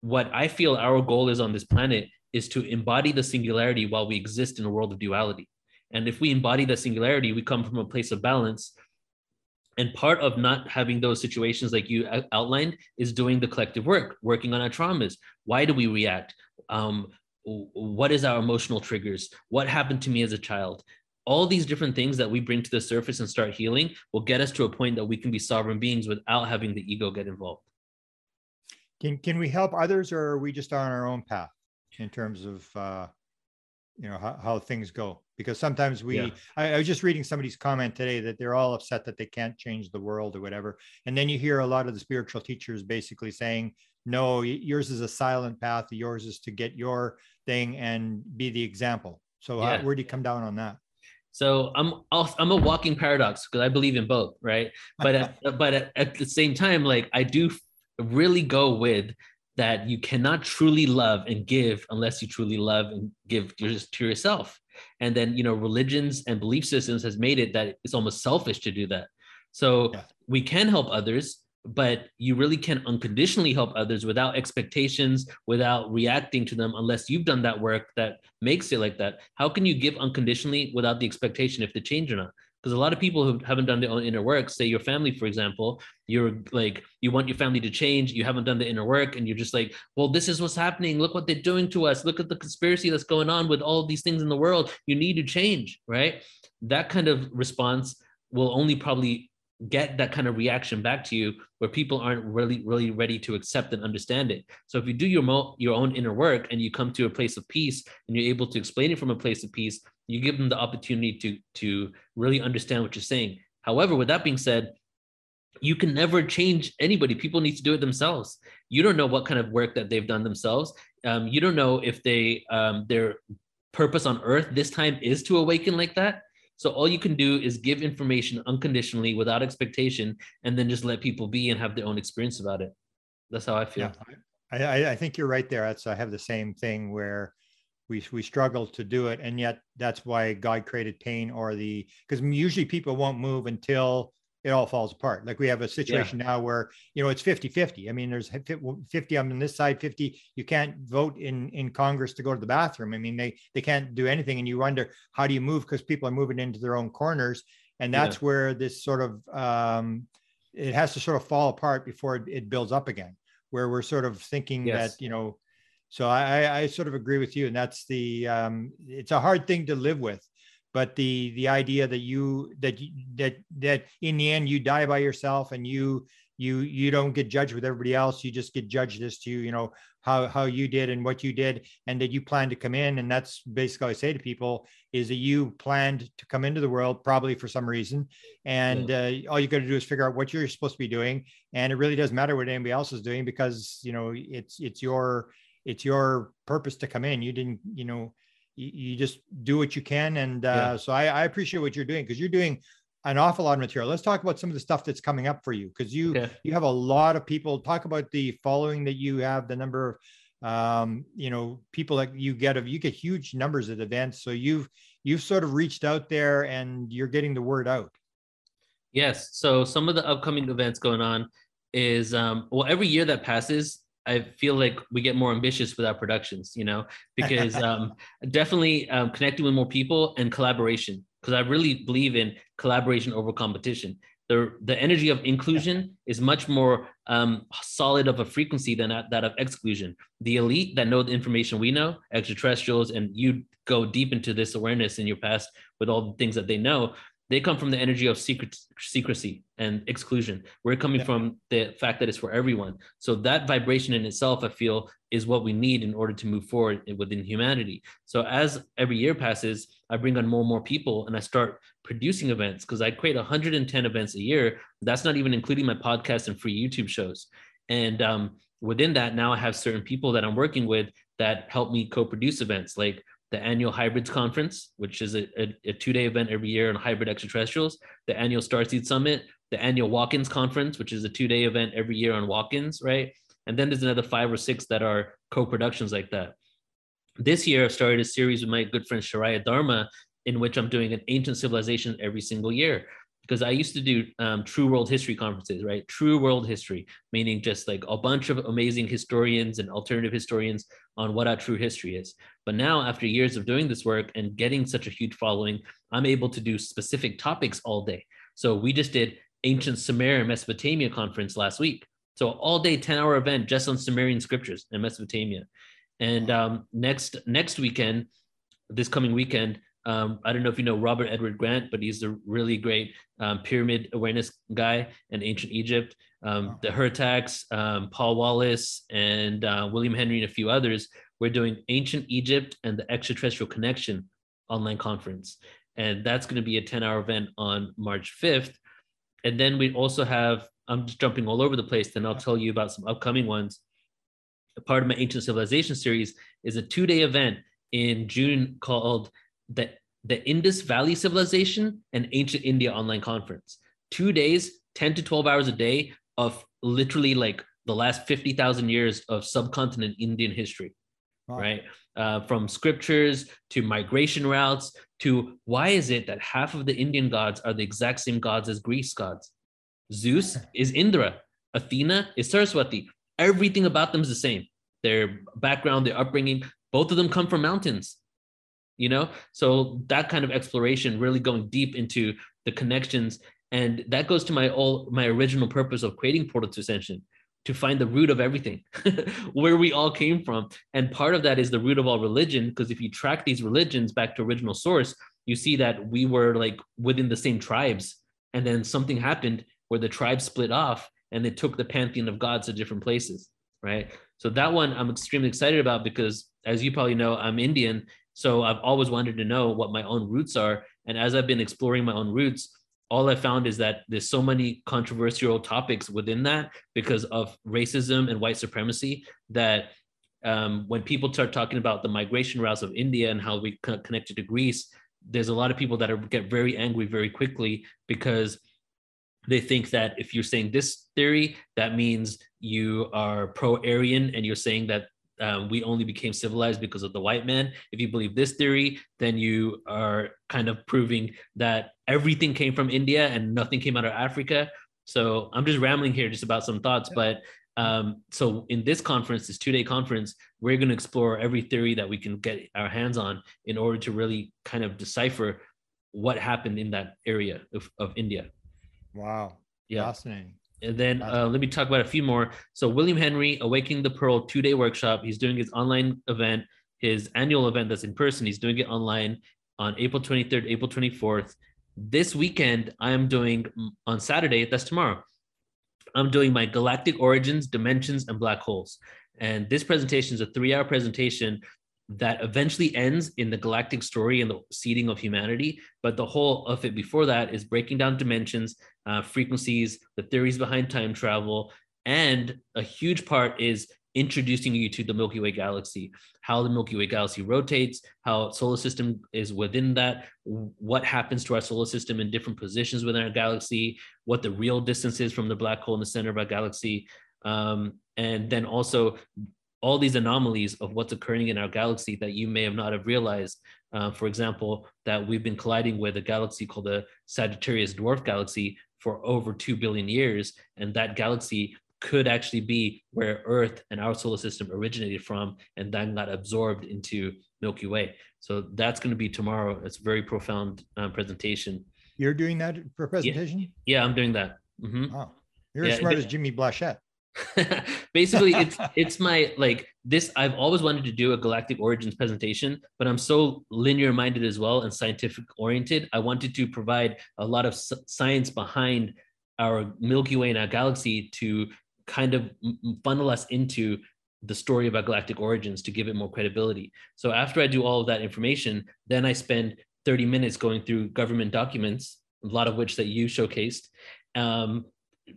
What I feel our goal is on this planet is to embody the singularity while we exist in a world of duality. And if we embody that singularity, we come from a place of balance. And part of not having those situations like you outlined is doing the collective work, working on our traumas. Why do we react? Um, what is our emotional triggers? What happened to me as a child? All these different things that we bring to the surface and start healing will get us to a point that we can be sovereign beings without having the ego get involved. Can can we help others, or are we just on our own path in terms of uh, you know how, how things go? because sometimes we yeah. I, I, was just reading somebody's comment today that they're all upset that they can't change the world or whatever and then you hear a lot of the spiritual teachers basically saying no yours is a silent path yours is to get your thing and be the example so uh, yeah. where do you come down on that so I'm I'm a walking paradox because I believe in both, right? But at, (laughs) but at, at the same time, like I do really go with that you cannot truly love and give unless you truly love and give just to yourself and then you know religions and belief systems has made it that it's almost selfish to do that so yeah. we can help others but you really can unconditionally help others without expectations without reacting to them unless you've done that work that makes it like that. How can you give unconditionally without the expectation if they change or not? Because a lot of people who haven't done their own inner work say your family for example you're like you want your family to change you haven't done the inner work and you're just like well this is what's happening. Look what they're doing to us. Look at the conspiracy that's going on with all these things in the world. You need to change right? That kind of response will only probably get that kind of reaction back to you where people aren't really really ready to accept and understand it. So if you do your mo- your own inner work and you come to a place of peace and you're able to explain it from a place of peace you give them the opportunity to to really understand what you're saying. However with that being said you can never change anybody. People need to do it themselves. You don't know what kind of work that they've done themselves. Um, you don't know if they um, their purpose on earth this time is to awaken like that so all you can do is give information unconditionally without expectation and then just let people be and have their own experience about it. That's how i feel. Yeah, I, I think you're right there. That's i have the same thing where we we struggle to do it. And yet that's why god created pain or the because usually people won't move until it all falls apart like we have a situation yeah. now where you know it's 50 50 i mean there's 50 I'm on this side 50 you can't vote in in congress to go to the bathroom i mean they they can't do anything and you wonder how do you move because people are moving into their own corners and that's yeah. where this sort of um it has to sort of fall apart before it, it builds up again where we're sort of thinking yes. that you know so I, I sort of agree with you, and that's the um, it's a hard thing to live with, but the the idea that you that that that in the end you die by yourself and you you you don't get judged with everybody else you just get judged as to you know how how you did and what you did and that you plan to come in and that's basically i say to people is that you planned to come into the world probably for some reason and yeah. uh, all you got to do is figure out what you're supposed to be doing and it really doesn't matter what anybody else is doing because you know it's it's your it's your purpose to come in you didn't you know you, you just do what you can and uh, yeah. so I, I appreciate what you're doing because you're doing an awful lot of material. Let's talk about some of the stuff that's coming up for you because you okay. you have a lot of people. Talk about the following that you have, the number of um, you know people that you get of you get huge numbers at events. So you've you've sort of reached out there and you're getting the word out. Yes. So some of the upcoming events going on is um, well every year that passes. I feel like we get more ambitious with our productions, you know, (laughs) because um, definitely um, connecting with more people and collaboration because I really believe in collaboration over competition. The, the energy of inclusion is much more um, solid of a frequency than that of exclusion. The elite that know the information we know, extraterrestrials, and you go deep into this awareness in your past with all the things that they know, they come from the energy of secret secrecy and exclusion. We're coming yeah. from the fact that it's for everyone. So that vibration in itself i feel is what we need in order to move forward within humanity. So as every year passes i bring on more and more people and i start producing events because i create 110 events a year. That's not even including my podcast and free youtube shows. And um, within that now i have certain people that i'm working with that help me co-produce events like the annual Hybrids Conference, which is a, a, a two day event every year on hybrid extraterrestrials, the annual Starseed Summit, the annual Walk ins Conference, which is a two day event every year on walk ins, right? And then there's another five or six that are co productions like that. This year, I've started a series with my good friend Sharaya Dharma, in which I'm doing an ancient civilization every single year because I used to do um, true world history conferences, right? True world history, meaning just like a bunch of amazing historians and alternative historians on what our true history is. But now, after years of doing this work and getting such a huge following, I'm able to do specific topics all day. So we just did ancient Sumer Mesopotamia conference last week. So all day, 10 hour event just on Sumerian scriptures in Mesopotamia. And um, next next weekend, this coming weekend, um, I don't know if you know Robert Edward Grant, but he's a really great um, pyramid awareness guy in ancient Egypt. Um, the Hurtaks, um, Paul Wallis, and uh, William Henry, and a few others. We're doing ancient Egypt and the extraterrestrial connection online conference, and that's going to be a 10-hour event on March 5th. And then we also have. I'm just jumping all over the place. Then I'll tell you about some upcoming ones. Part of my ancient civilization series is a two-day event in June called the the Indus Valley Civilization and Ancient India online conference. Two days, 10 to 12 hours a day of literally like the last 50,000 years of subcontinent Indian history, wow. right? Uh, from scriptures to migration routes to why is it that half of the Indian gods are the exact same gods as Greece gods? Zeus is Indra, Athena is Saraswati. Everything about them is the same. Their background, their upbringing, both of them come from mountains you know so that kind of exploration really going deep into the connections and that goes to my all my original purpose of creating portal to ascension to find the root of everything (laughs) where we all came from. And part of that is the root of all religion because if you track these religions back to original source you see that we were like within the same tribes. And then something happened where the tribes split off and they took the pantheon of gods to different places right? So that one i'm extremely excited about because as you probably know i'm indian. So I've always wanted to know what my own roots are. And as I've been exploring my own roots, all I found is that there's so many controversial topics within that because of racism and white supremacy that um, when people start talking about the migration routes of India and how we connected to Greece, there's a lot of people that are, get very angry very quickly because they think that if you're saying this theory, that means you are pro-Aryan and you're saying that um, we only became civilized because of the white man. If you believe this theory, then you are kind of proving that everything came from India and nothing came out of Africa. So I'm just rambling here just about some thoughts, but um, so in this conference, this two-day conference, we're going to explore every theory that we can get our hands on in order to really kind of decipher what happened in that area of, of India. Wow. Yeah. Fascinating. And then uh, let me talk about a few more. So William Henry, Awakening the Pearl two day workshop. He's doing his online event, his annual event that's in person. He's doing it online on April 23rd, April 24th. This weekend, I am doing mm, on Saturday, that's tomorrow. I'm doing my galactic origins, dimensions, and black holes. And this presentation is a three hour presentation that eventually ends in the galactic story and the seeding of humanity. But the whole of it before that is breaking down dimensions, uh, frequencies, the theories behind time travel. And a huge part is introducing you to the Milky Way galaxy, how the Milky Way galaxy rotates, how solar system is within that, what happens to our solar system in different positions within our galaxy, what the real distance is from the black hole in the center of our galaxy, um, and then also all these anomalies of what's occurring in our galaxy that you may have not have realized. Uh, for example, that we've been colliding with a galaxy called the Sagittarius Dwarf Galaxy for over 2 billion years. And that galaxy could actually be where Earth and our solar system originated from and then got absorbed into Milky Way. So that's going to be tomorrow. It's a very profound um, presentation. You're doing that for presentation? Yeah, yeah I'm doing that. Mm-hmm. Oh, you're yeah, as smart as Jimmy Blanchette. (laughs) basically it's it's my like this i've always wanted to do a galactic origins presentation but i'm so linear minded as well and scientific oriented i wanted to provide a lot of science behind our milky way and our galaxy to kind of funnel us into the story about galactic origins to give it more credibility so after i do all of that information then i spend 30 minutes going through government documents a lot of which that you showcased um,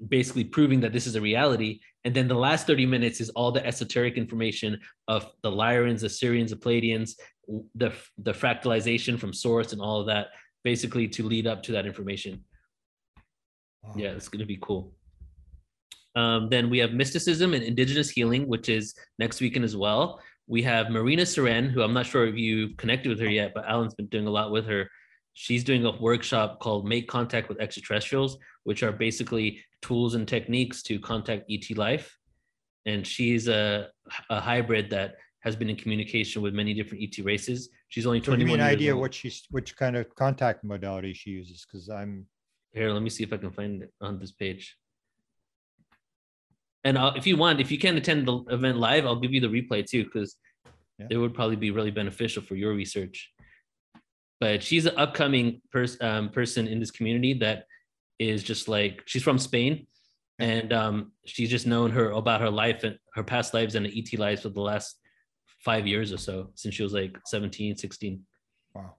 basically proving that this is a reality. And then the last 30 minutes is all the esoteric information of the Lyrians, the Sirians, the Pleiadians, the, the fractalization from source and all of that, basically to lead up to that information. Wow. Yeah, it's going to be cool. Um, then we have mysticism and indigenous healing, which is next weekend as well. We have Marina Seren, who I'm not sure if you connected with her yet, but Alan's been doing a lot with her. She's doing a workshop called Make Contact with Extraterrestrials, which are basically tools and techniques to contact ET life. And she's a, a hybrid that has been in communication with many different ET races. She's only so 21 give me an idea old. what she's which kind of contact modality she uses because I'm here. Let me see if I can find it on this page. And I'll, if you want, if you can attend the event live, I'll give you the replay too because yeah. it would probably be really beneficial for your research. But she's an upcoming pers- um, person in this community that is just like she's from Spain, and um, she's just known her about her life and her past lives and the ET lives for the last five years or so since she was like 17, 16. Wow.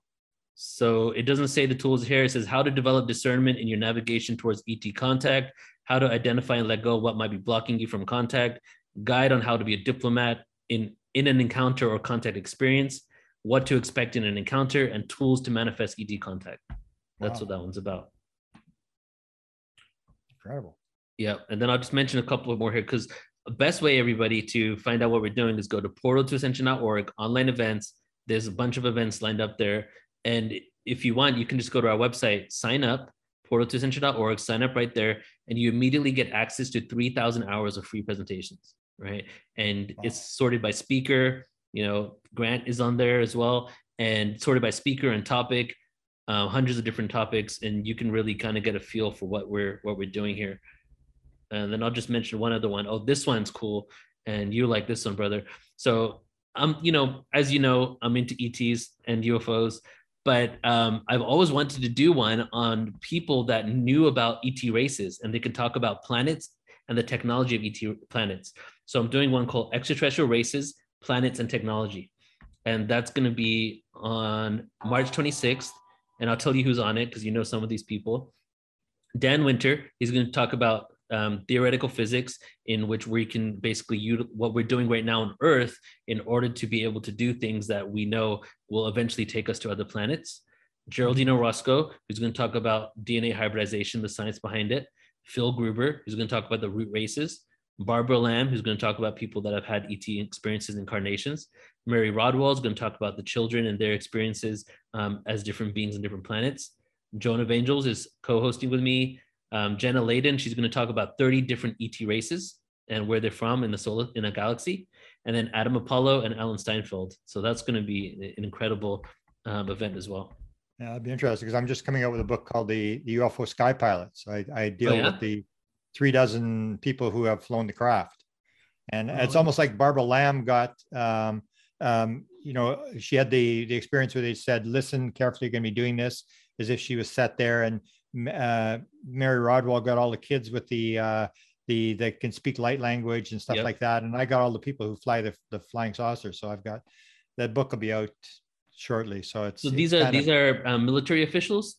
So it doesn't say the tools here. It says how to develop discernment in your navigation towards ET contact, how to identify and let go what might be blocking you from contact, guide on how to be a diplomat in, in an encounter or contact experience, what to expect in an encounter, and tools to manifest ET contact. That's wow. what that one's about incredible. Yeah, and then I'll just mention a couple of more here because the best way everybody to find out what we're doing is go to portal2ascension.org, online events. There's a bunch of events lined up there, and if you want, you can just go to our website, sign up, portal2ascension.org, sign up right there, and you immediately get access to 3,000 hours of free presentations, right? And wow. it's sorted by speaker. You know, Grant is on there as well, and sorted by speaker and topic uh, hundreds of different topics, and you can really kind of get a feel for what we're what we're doing here. And then I'll just mention one other one. Oh, this one's cool, and you like this one, brother. So I'm, um, you know, as you know, I'm into ETs and UFOs, but um, I've always wanted to do one on people that knew about ET races, and they can talk about planets and the technology of ET planets. So I'm doing one called Extraterrestrial Races, Planets and Technology. And that's going to be on March 26th and I'll tell you who's on it because you know some of these people. Dan Winter, he's going to talk about um, theoretical physics, in which we can basically use what we're doing right now on Earth in order to be able to do things that we know will eventually take us to other planets. Geraldine Orozco, who's going to talk about DNA hybridization, the science behind it. Phil Gruber, who's going to talk about the root races. Barbara Lamb, who's going to talk about people that have had ET experiences, incarnations. Mary Rodwell is going to talk about the children and their experiences um, as different beings in different planets. Joan of Angels is co-hosting with me. Um, Jenna Layden, she's going to talk about 30 different ET races and where they're from in the solar in a galaxy. And then Adam Apollo and Alan Steinfeld. So that's going to be an incredible um, event as well. Yeah, it'd be interesting because I'm just coming out with a book called the, the UFO Sky Pilots. I, I deal oh, yeah? with the three dozen people who have flown the craft. And oh, it's almost like Barbara Lamb got, um, um, you know, she had the the experience where they said, "Listen carefully, you're going to be doing this," as if she was set there. And uh, Mary Rodwell got all the kids with the uh, the that can speak light language and stuff Yep. like that. And I got all the people who fly the, the flying saucers. So I've got that book will be out shortly. So it's So it's these are kinda- these are um, military officials.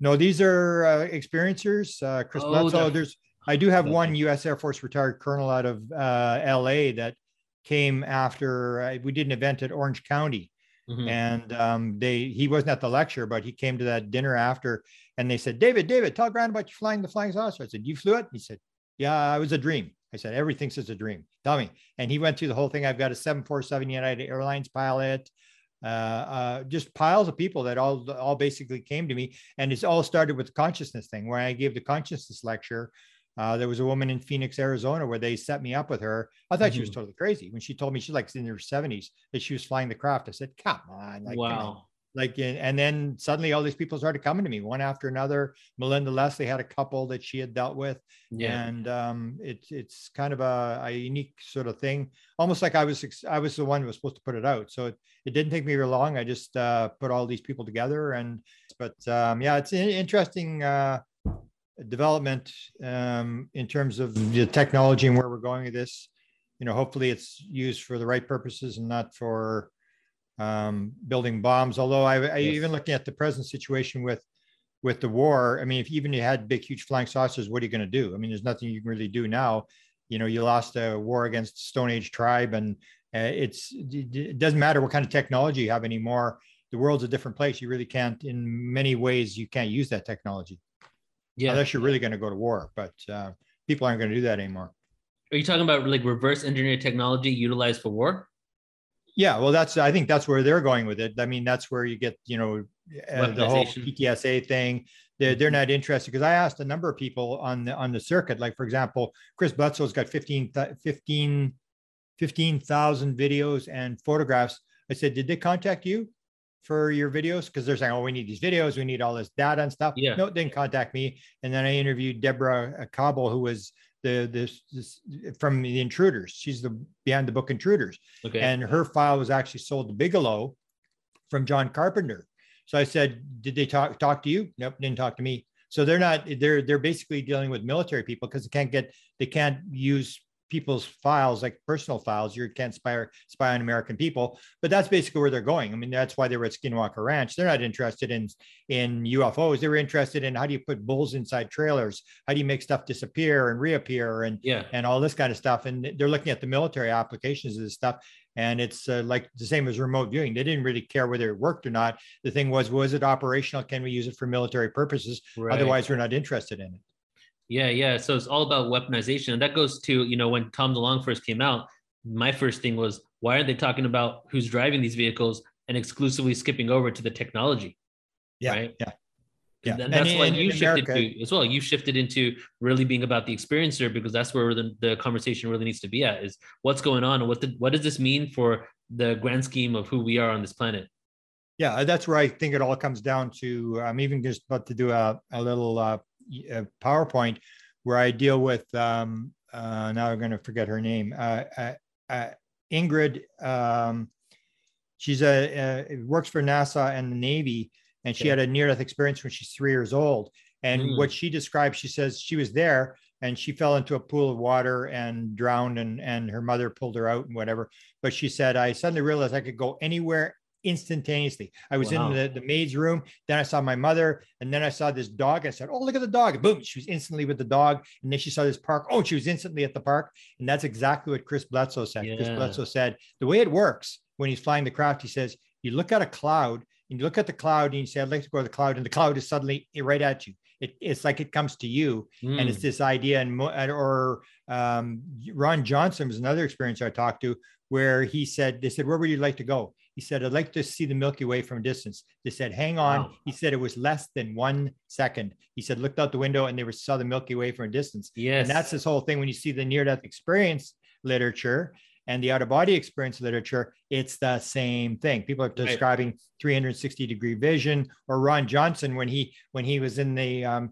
no, these are uh, experiencers. Uh, Chris Oh, Bledsoe. There's I do have one U.S. Air Force retired colonel out of uh, L.A. that came after uh, we did an event at Orange County, Mhm. and um, they he wasn't at the lecture, but he came to that dinner after, and they said, "David, David, tell Grant about you flying the flying saucer." I said, "You flew it?" He said, "Yeah, it was a dream." I said, "Everything's just a dream." Tell me, and he went through the whole thing. I've got a 747 United Airlines pilot. Uh, uh, just piles of people that all all basically came to me, and it's all started with the consciousness thing. Where I gave the consciousness lecture, uh, there was a woman in Phoenix, Arizona, where they set me up with her. I thought she was Mhm. totally crazy when she told me she's like in her 70s that she was flying the craft. I said, "Come on, like, come on." wow. like and then suddenly all these people started coming to me one after another melinda leslie had a couple that she had dealt with Yeah. and um it's it's kind of a, a unique sort of thing almost like i was i was the one who was supposed to put it out so it, it didn't take me very long i just uh put all these people together and but um yeah it's an interesting uh development um in terms of the technology and where we're going with this you know hopefully it's used for the right purposes and not for um, building bombs. Although I, I Yes. even looking at the present situation with with the war, I mean, if even you had big, huge flying saucers, what are you going to do? I mean, there's nothing you can really do now. You know, you lost a war against Stone Age tribe, and uh, it's it it doesn't matter what kind of technology you have anymore. The world's a different place. You really can't, in many ways, you can't use that technology Yeah. unless you're really going to go to war. But uh, people aren't going to do that anymore. Are you talking about like reverse engineered technology utilized for war? Yeah, well, that's I think that's where they're going with it. I mean, that's where you get you know uh, the whole PTSA thing. They're they're not interested because I asked a number of people on the on the circuit, like for example, Chris Bledsoe's got 15, th- 15 15,000 videos and photographs. I said, did they contact you for your videos? Because they're saying, oh, we need these videos, we need all this data and stuff. Yeah. No, didn't contact me. And then I interviewed Deborah uh, Kauble, who was the this, this from the Intruders. She's the behind the book Intruders Okay. and her file was actually sold to Bigelow from John Carpenter. So I said, "Did they talk talk to you?" Nope, didn't talk to me. So they're not. They're they're basically dealing with military people because they can't get they can't use people's files like personal files. You can't spy spy on American people. But that's basically where they're going. I mean, that's why they were at Skinwalker Ranch. They're not interested in in UFOs. They were interested in how do you put bulls inside trailers? How do you make stuff disappear and reappear and yeah. and all this kind of stuff. And they're looking at the military applications of this stuff. And it's uh, like the same as remote viewing. They didn't really care whether it worked or not. The thing was, was it operational? Can we use it for military purposes? Right. Otherwise, we're not interested in it. Yeah, yeah. So it's all about weaponization. And that goes to, you know, when Tom DeLonge first came out, my first thing was, why aren't they talking about who's driving these vehicles and exclusively skipping over to the technology? Yeah, Right. yeah, yeah. And that's And why you shifted America- to as well. You shifted into really being about the experiencer because that's where the, the conversation really needs to be at is what's going on and what the, what does this mean for the grand scheme of who we are on this planet? Yeah, that's where I think it all comes down to. I'm even just about to do a, a little uh, uh, PowerPoint where I deal with. Um, uh, now I'm going to forget her name. Uh, uh, uh, Ingrid. Um, she's a works for NASA and the Navy, and she had a near-death experience when she's three years old. And Mm. what she describes, she says she was there and she fell into a pool of water and drowned, and and her mother pulled her out and whatever. But she said, I suddenly realized I could go anywhere instantaneously. I was Wow. in the, the maid's room. Then I saw my mother. And then I saw this dog. I said, Oh, look at the dog. Boom. She was instantly with the dog. And then she saw this park. Oh, she was instantly at the park. And that's exactly what Chris Bledsoe said. Chris Yeah. Bledsoe said, The way it works when he's flying the craft, he says, You look at a cloud and you look at the cloud and you say, I'd like to go to the cloud. And the cloud is suddenly right at you. It, it's like it comes to you and it's Mm, this idea and and- or um, ron johnson was another experience i talked to where he said they said where would you like to go he said i'd like to see the milky way from a distance they said hang on Wow. he said it was less than one second he said looked out the window and they were saw the milky way from a distance yes. and that's this whole thing when you see the near death experience literature and the out of body experience literature, it's the same thing. People are Right. describing 360 degree vision. Or Ron Johnson, when he when he was in the um,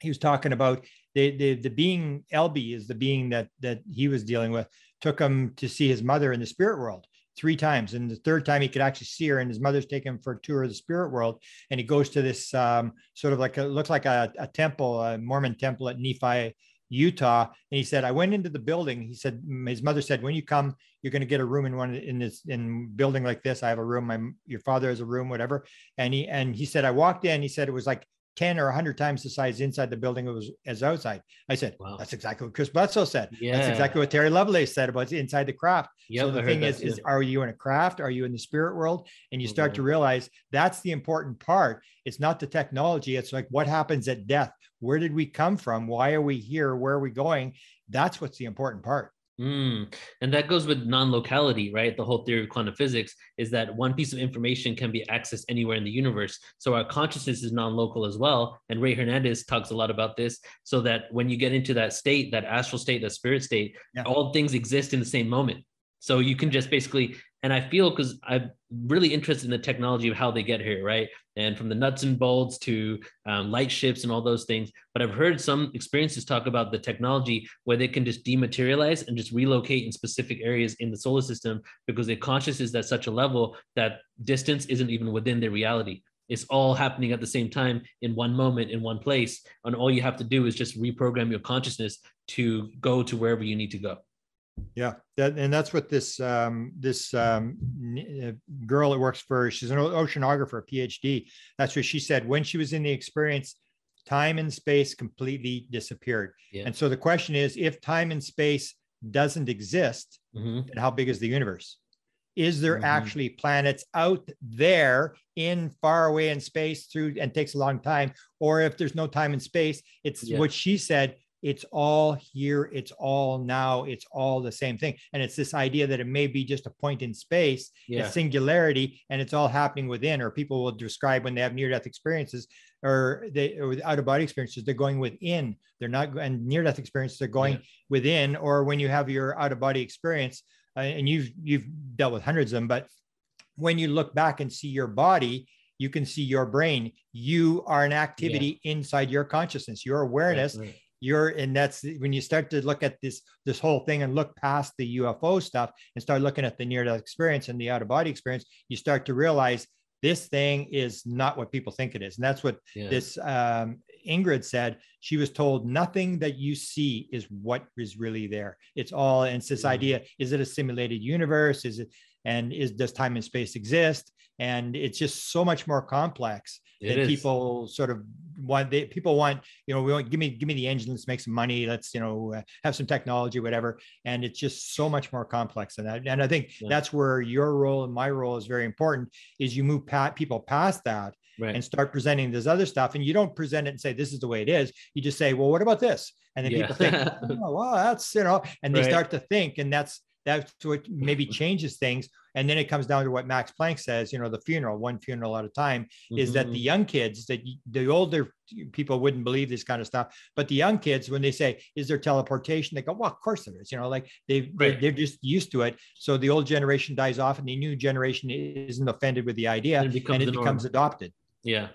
he was talking about the the the being Elby is the being that that he was dealing with. Took him to see his mother in the spirit world three times, and the third time he could actually see her, and his mother's taken him for a tour of the spirit world, and he goes to this um, sort of like a looks like a, a temple, a Mormon temple at Nephi Utah. And he said, I went into the building. He said, his mother said, when you come, you're going to get a room in one in this in building like this. I have a room. My your father has a room, whatever. And he and he said, I walked in. He said it was like 10 or 100 times the size inside the building it was as outside. I said, wow. that's exactly what Chris Bledsoe said. Yeah. That's exactly what Terry Lovelace said about inside the craft. Yep, so the thing is, is are you in a craft? Are you in the spirit world? And you start mm-hmm. to realize that's the important part. It's not the technology. It's like what happens at death? Where did we come from? Why are we here? Where are we going? That's what's the important part. Mm. And that goes with non-locality, right? The whole theory of quantum physics is that one piece of information can be accessed anywhere in the universe. So our consciousness is non-local as well. And Rey Hernandez talks a lot about this, so that when you get into that state, that astral state, that spirit state, yeah. all things exist in the same moment. So you can just basically and I feel because I'm really interested in the technology of how they get here, right? And from the nuts and bolts to um, light ships and all those things. But I've heard some experiences talk about the technology where they can just dematerialize and just relocate in specific areas in the solar system because their consciousness is at such a level that distance isn't even within their reality. It's all happening at the same time in one moment, in one place. And all you have to do is just reprogram your consciousness to go to wherever you need to go. Yeah, that, and that's what this um, this um, uh, girl that works for she's an oceanographer, PhD. That's what she said when she was in the experience. Time and space completely disappeared. Yeah. And so the question is, if time and space doesn't exist, mm-hmm. then how big is the universe? Is there mm-hmm. actually planets out there in far away in space through and takes a long time? Or if there's no time and space, it's yeah. what she said it's all here it's all now it's all the same thing and it's this idea that it may be just a point in space yeah. a singularity and it's all happening within or people will describe when they have near death experiences or they or out of body experiences they're going within they're not and near death experiences they're going yeah. within or when you have your out of body experience uh, and you've you've dealt with hundreds of them but when you look back and see your body you can see your brain you are an activity yeah. inside your consciousness your awareness right, right you're and that's when you start to look at this this whole thing and look past the ufo stuff and start looking at the near death experience and the out of body experience you start to realize this thing is not what people think it is and that's what yeah. this um, ingrid said she was told nothing that you see is what is really there it's all and it's this mm-hmm. idea is it a simulated universe is it and is does time and space exist and it's just so much more complex it that is. people sort of want they people want you know we want give me give me the engine let's make some money let's you know uh, have some technology whatever and it's just so much more complex than that and i think yeah. that's where your role and my role is very important is you move pat people past that Right. and start presenting this other stuff. And you don't present it and say, this is the way it is. You just say, well, what about this? And then yeah. people think, (laughs) oh, well, that's, you know, and they right. start to think. And that's, that's what maybe changes things. And then it comes down to what Max Planck says, you know, the funeral, one funeral at a time, mm-hmm. is that the mm-hmm. young kids, that the older people wouldn't believe this kind of stuff, but the young kids, when they say, "Is there teleportation?" they go, "Well, of course there is." You know, like they right. they're just used to it. So the old generation dies off, and the new generation isn't offended with the idea, and it becomes, and it becomes adopted. Yeah,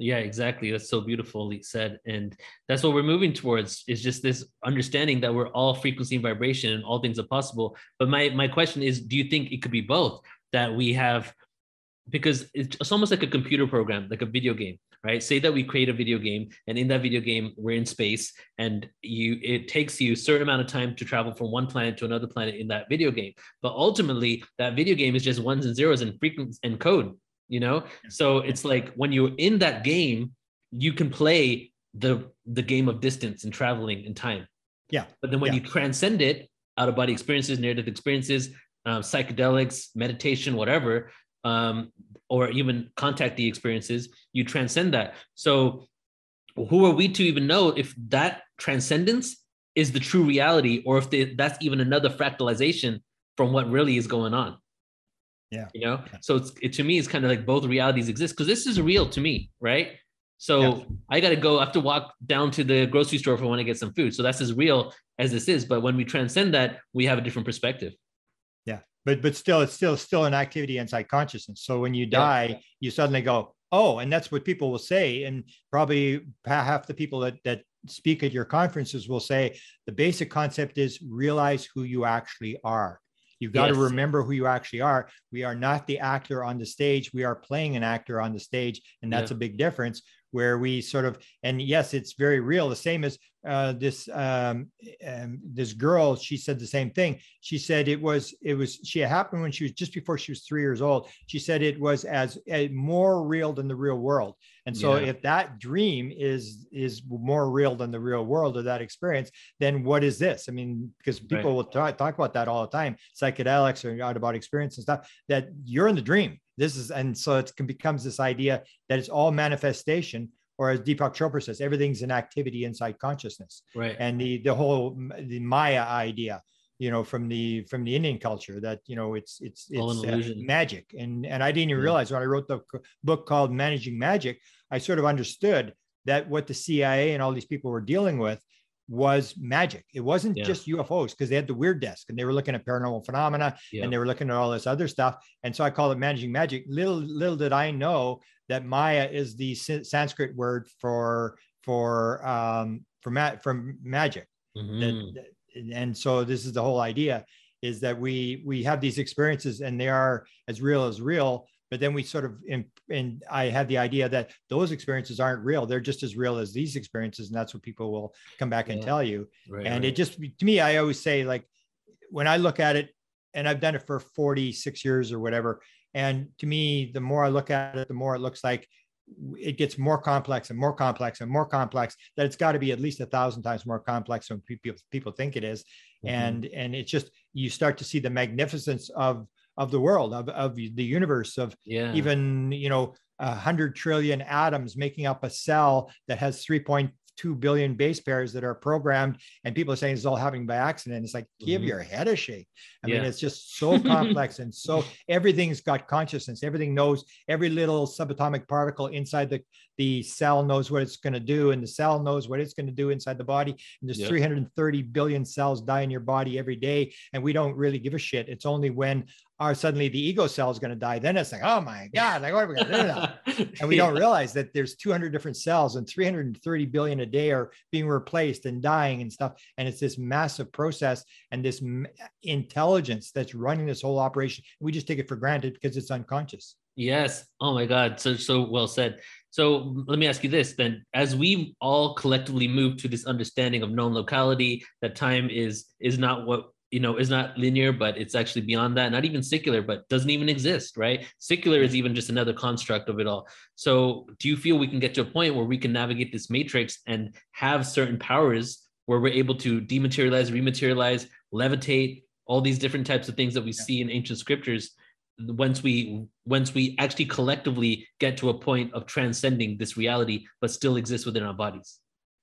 yeah exactly. That's so beautifully said. And that's what we're moving towards is just this understanding that we're all frequency and vibration and all things are possible. But my my question is do you think it could be both? That we have because it's almost like a computer program like a video game right? Say that we create a video game and in that video game we're in space and you it takes you a certain amount of time to travel from one planet to another planet in that video game. But ultimately that video game is just ones and zeros and frequency and code you know? So it's like when you're in that game you can play the the game of distance and traveling in time. Yeah. But then when yeah. you transcend it out of body experiences near death experiences um, psychedelics meditation whatever um, or even contact the experiences you transcend that. So who are we to even know if that transcendence is the true reality or if they, that's even another fractalization from what really is going on yeah. You know, yeah. so it's it, to me, it's kind of like both realities exist because this is real to me, right? So yeah. I got to go. I have to walk down to the grocery store if I want to get some food. So that's as real as this is. But when we transcend that, we have a different perspective. Yeah, but but still, it's still still an activity inside consciousness. So when you die, yeah. you suddenly go, oh, and that's what people will say, and probably half the people that that speak at your conferences will say the basic concept is realize who you actually are You've got yes. to remember who you actually are. We are not the actor on the stage. We are playing an actor on the stage. And that's yeah. a big difference. Where we sort of and yes it's very real. The same as uh, this um, um, this girl she said the same thing. She said it was it was she happened when she was just before she was three years old. She said it was as a, more real than the real world. And so yeah. if that dream is is more real than the real world or that experience then what is this? I mean because people right. will talk, talk about that all the time psychedelics or out about experience and stuff that you're in the dream this is and so it becomes this idea that it's all manifestation or as Deepak Chopra says, everything's an activity inside consciousness. Right. And the the whole the Maya idea, you know, from the from the Indian culture that you know it's it's it's uh, magic. And and I didn't even realize when I wrote the book called Managing Magic, I sort of understood that what the CIA and all these people were dealing with was magic. It wasn't yeah. just UFOs because they had the weird desk and they were looking at paranormal phenomena yeah. and they were looking at all this other stuff. And so I call it managing magic. Little little did I know that Maya is the Sanskrit word for for um, for ma- from magic. Mm-hmm. That, and so this is the whole idea is that we we have these experiences and they are as real as real but then we sort of in, and i had the idea that those experiences aren't real they're just as real as these experiences and that's what people will come back and yeah. tell you right, and right. it just to me i always say like when i look at it and i've done it for 46 years or whatever and to me, the more I look at it, the more it looks like it gets more complex and more complex and more complex that it's got to be at least a thousand times more complex than people people think it is. Mm-hmm. and and it's just you start to see the magnificence of of the world of, of the universe of yeah. even you know a hundred trillion atoms making up a cell that has 3.2 billion base pairs that are programmed and people are saying it's all happening by accident it's like give mm-hmm. your head a shake i yeah. mean it's just so complex and so (laughs) everything's got consciousness everything knows every little subatomic particle inside the the cell knows what it's going to do and the cell knows what it's going to do inside the body and there's 330 billion cells die in your body every day and we don't really give a shit it's only when our suddenly the ego cell is going to die then it's like oh my (laughs) god like what are we going to do now? And we don't (laughs) realize that there's 200 different cells and 330 billion a day are being replaced and dying and stuff. And it's this massive process and this intelligence that's running this whole operation. We just take it for granted because it's unconscious. Yes. Oh my god. So so well said. So let me ask you this then. As we all collectively move to this understanding of non-locality that time is is not what you know is not linear but it's actually beyond that. Not even secular but doesn't even exist right? Secular is even just another construct of it all. So do you feel we can get to a point where we can navigate this matrix and have certain powers where we're able to dematerialize rematerialize levitate all these different types of things that we yeah. see in ancient scriptures once we once we actually collectively get to a point of transcending this reality but still exist within our bodies?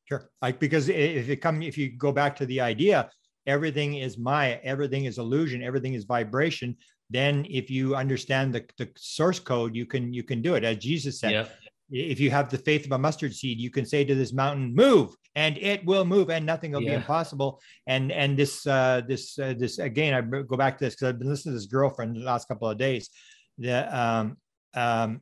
Sure. Like because if it come if you go back to the idea everything is Maya, everything is illusion, everything is vibration, then if you understand the, the source code, you can you can do it. As Jesus said, yeah. if you have the faith of a mustard seed, you can say to this mountain, move, and it will move, and nothing will yeah. be impossible. And and this uh, this uh, this again, I go back to this because I've been listening to this girlfriend the last couple of days. The um, um,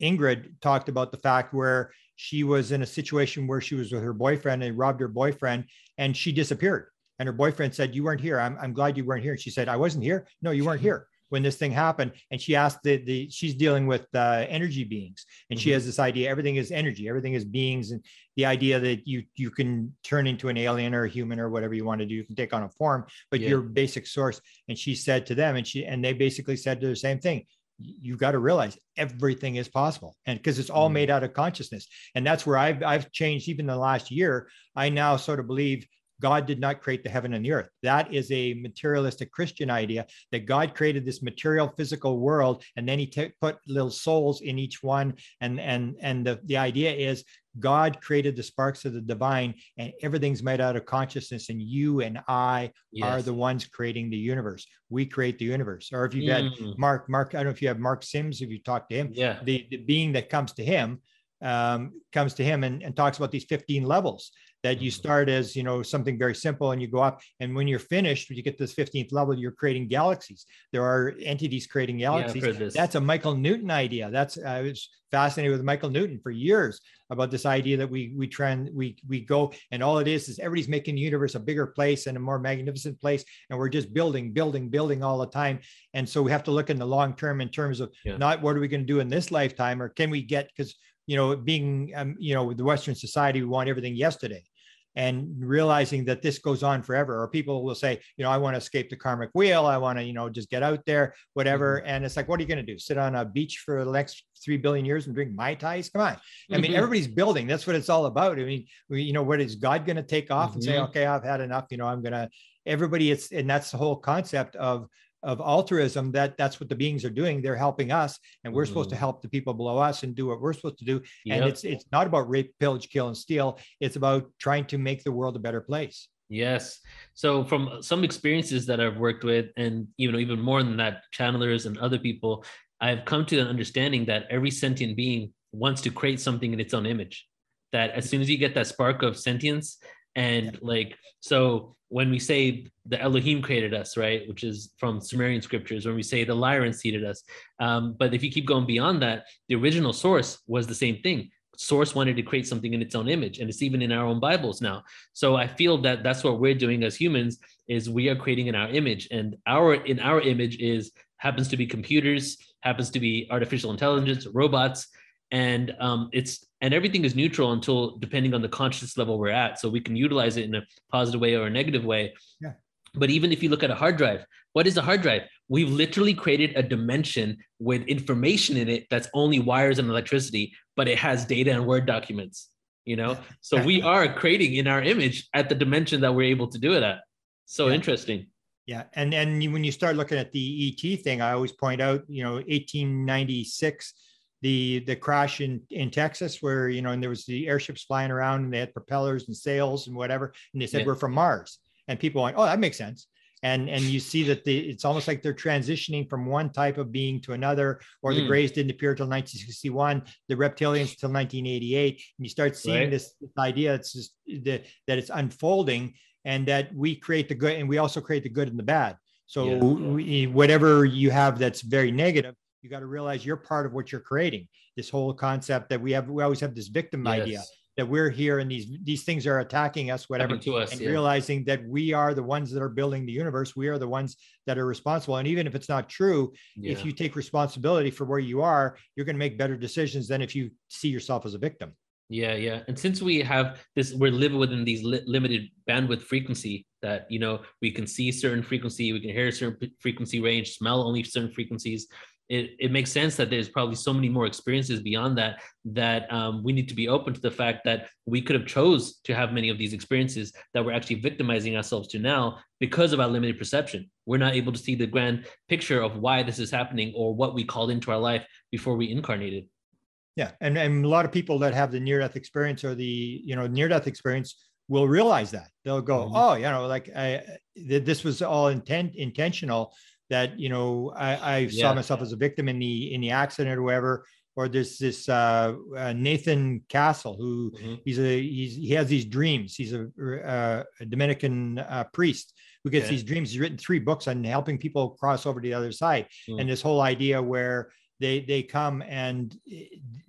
Ingrid talked about the fact where she was in a situation where she was with her boyfriend and robbed her boyfriend and she disappeared and her boyfriend said, You weren't here. I'm, I'm glad you weren't here. And she said, I wasn't here. No, you weren't here when this thing happened. And she asked the, the she's dealing with uh, energy beings. And mm-hmm. she has this idea everything is energy, everything is beings. And the idea that you you can turn into an alien or a human or whatever you want to do, you can take on a form, but yeah. your basic source. And she said to them, and she and they basically said to the same thing you've got to realize everything is possible and because it's all mm-hmm. made out of consciousness and that's where I've, I've changed even the last year i now sort of believe God did not create the heaven and the earth. That is a materialistic Christian idea that God created this material physical world and then he t- put little souls in each one. And, and, and the, the idea is God created the sparks of the divine and everything's made out of consciousness. And you and I yes. are the ones creating the universe. We create the universe. Or if you've had mm. Mark, Mark, I don't know if you have Mark Sims, if you talk to him, yeah. the, the being that comes to him um, comes to him and, and talks about these 15 levels that you mm-hmm. start as you know something very simple and you go up and when you're finished when you get this 15th level you're creating galaxies. There are entities creating galaxies. yeah, that's a michael newton idea. That's i was fascinated with michael newton for years about this idea that we we trend we we go and all it is is everybody's making the universe a bigger place and a more magnificent place. And we're just building building building all the time. And so we have to look in the long term in terms of yeah. not what are we going to do in this lifetime or can we get because you know, being, um, you know, with the Western society, we want everything yesterday and realizing that this goes on forever or people will say you know i want to escape the karmic wheel i want to you know just get out there whatever mm-hmm. and it's like what are you going to do sit on a beach for the next three billion years and drink mai tais come on i mean mm-hmm. everybody's building that's what it's all about i mean we, you know what is god going to take off mm-hmm. and say mm-hmm. okay i've had enough you know i'm going to everybody it's and that's the whole concept of of altruism that that's what the beings are doing they're helping us and we're mm-hmm. supposed to mm-hmm. help the people below us and do what we're supposed to do yep. and it's it's not about rape pillage kill and steal it's about trying to make the world a better place yes so from some experiences that i've worked with and you know even more than that channelers and other people i've come to an understanding that every sentient being wants to create something in its own image that as soon as you get that spark of sentience and like so when we say the Elohim created us, right, which is from Sumerian scriptures, when we say the Lyran seeded us. Um, but if you keep going beyond that, the original source was the same thing. Source wanted to create something in its own image, and it's even in our own Bibles now. So I feel that that's what we're doing as humans is we are creating in our image, and our in our image is happens to be computers, happens to be artificial intelligence, robots, and um, it's and everything is neutral until depending on the conscious level we're at. So we can utilize it in a positive way or a negative way. Yeah. but even if you look at a hard drive what is a hard drive? We've literally created a dimension with information in it that's only wires and electricity but it has data and word documents you know? So we are creating in our image at the dimension that we're able to do it at. So yeah. interesting. Yeah, and and when you start looking at the ET thing, I always point out, you know, 1896 the the crash in in Texas where you know and there was the airships flying around and they had propellers and sails and whatever and they said yeah. we're from Mars and people went oh that makes sense and and you see that the it's almost like they're transitioning from one type of being to another or the mm. grays didn't appear until 1961 the reptilians until 1988 and you start seeing right. this, this, idea it's just the, that it's unfolding and that we create the good and we also create the good and the bad so yeah. we, whatever you have that's very negative you got to realize you're part of what you're creating this whole concept that we have we always have this victim yes. idea that we're here and these these things are attacking us whatever to us, and yeah. realizing that we are the ones that are building the universe we are the ones that are responsible and even if it's not true yeah. if you take responsibility for where you are you're going to make better decisions than if you see yourself as a victim yeah yeah and since we have this we're living within these li- limited bandwidth frequency that you know we can see certain frequency we can hear a certain frequency range smell only certain frequencies it, it makes sense that there's probably so many more experiences beyond that that um, we need to be open to the fact that we could have chose to have many of these experiences that we're actually victimizing ourselves to now because of our limited perception. We're not able to see the grand picture of why this is happening or what we called into our life before we incarnated. Yeah and, and a lot of people that have the near death experience or the you know near death experience will realize that. They'll go mm-hmm. oh you know like I, this was all intent intentional that you know I, I yeah. saw myself as a victim in the in the accident or whatever. Or there's this uh, uh, Nathan Castle who mm-hmm. he's a he's he has these dreams. He's a, uh, a Dominican uh, priest who gets okay. these dreams. He's written three books on helping people cross over to the other side. Mm. And this whole idea where they they come and eh,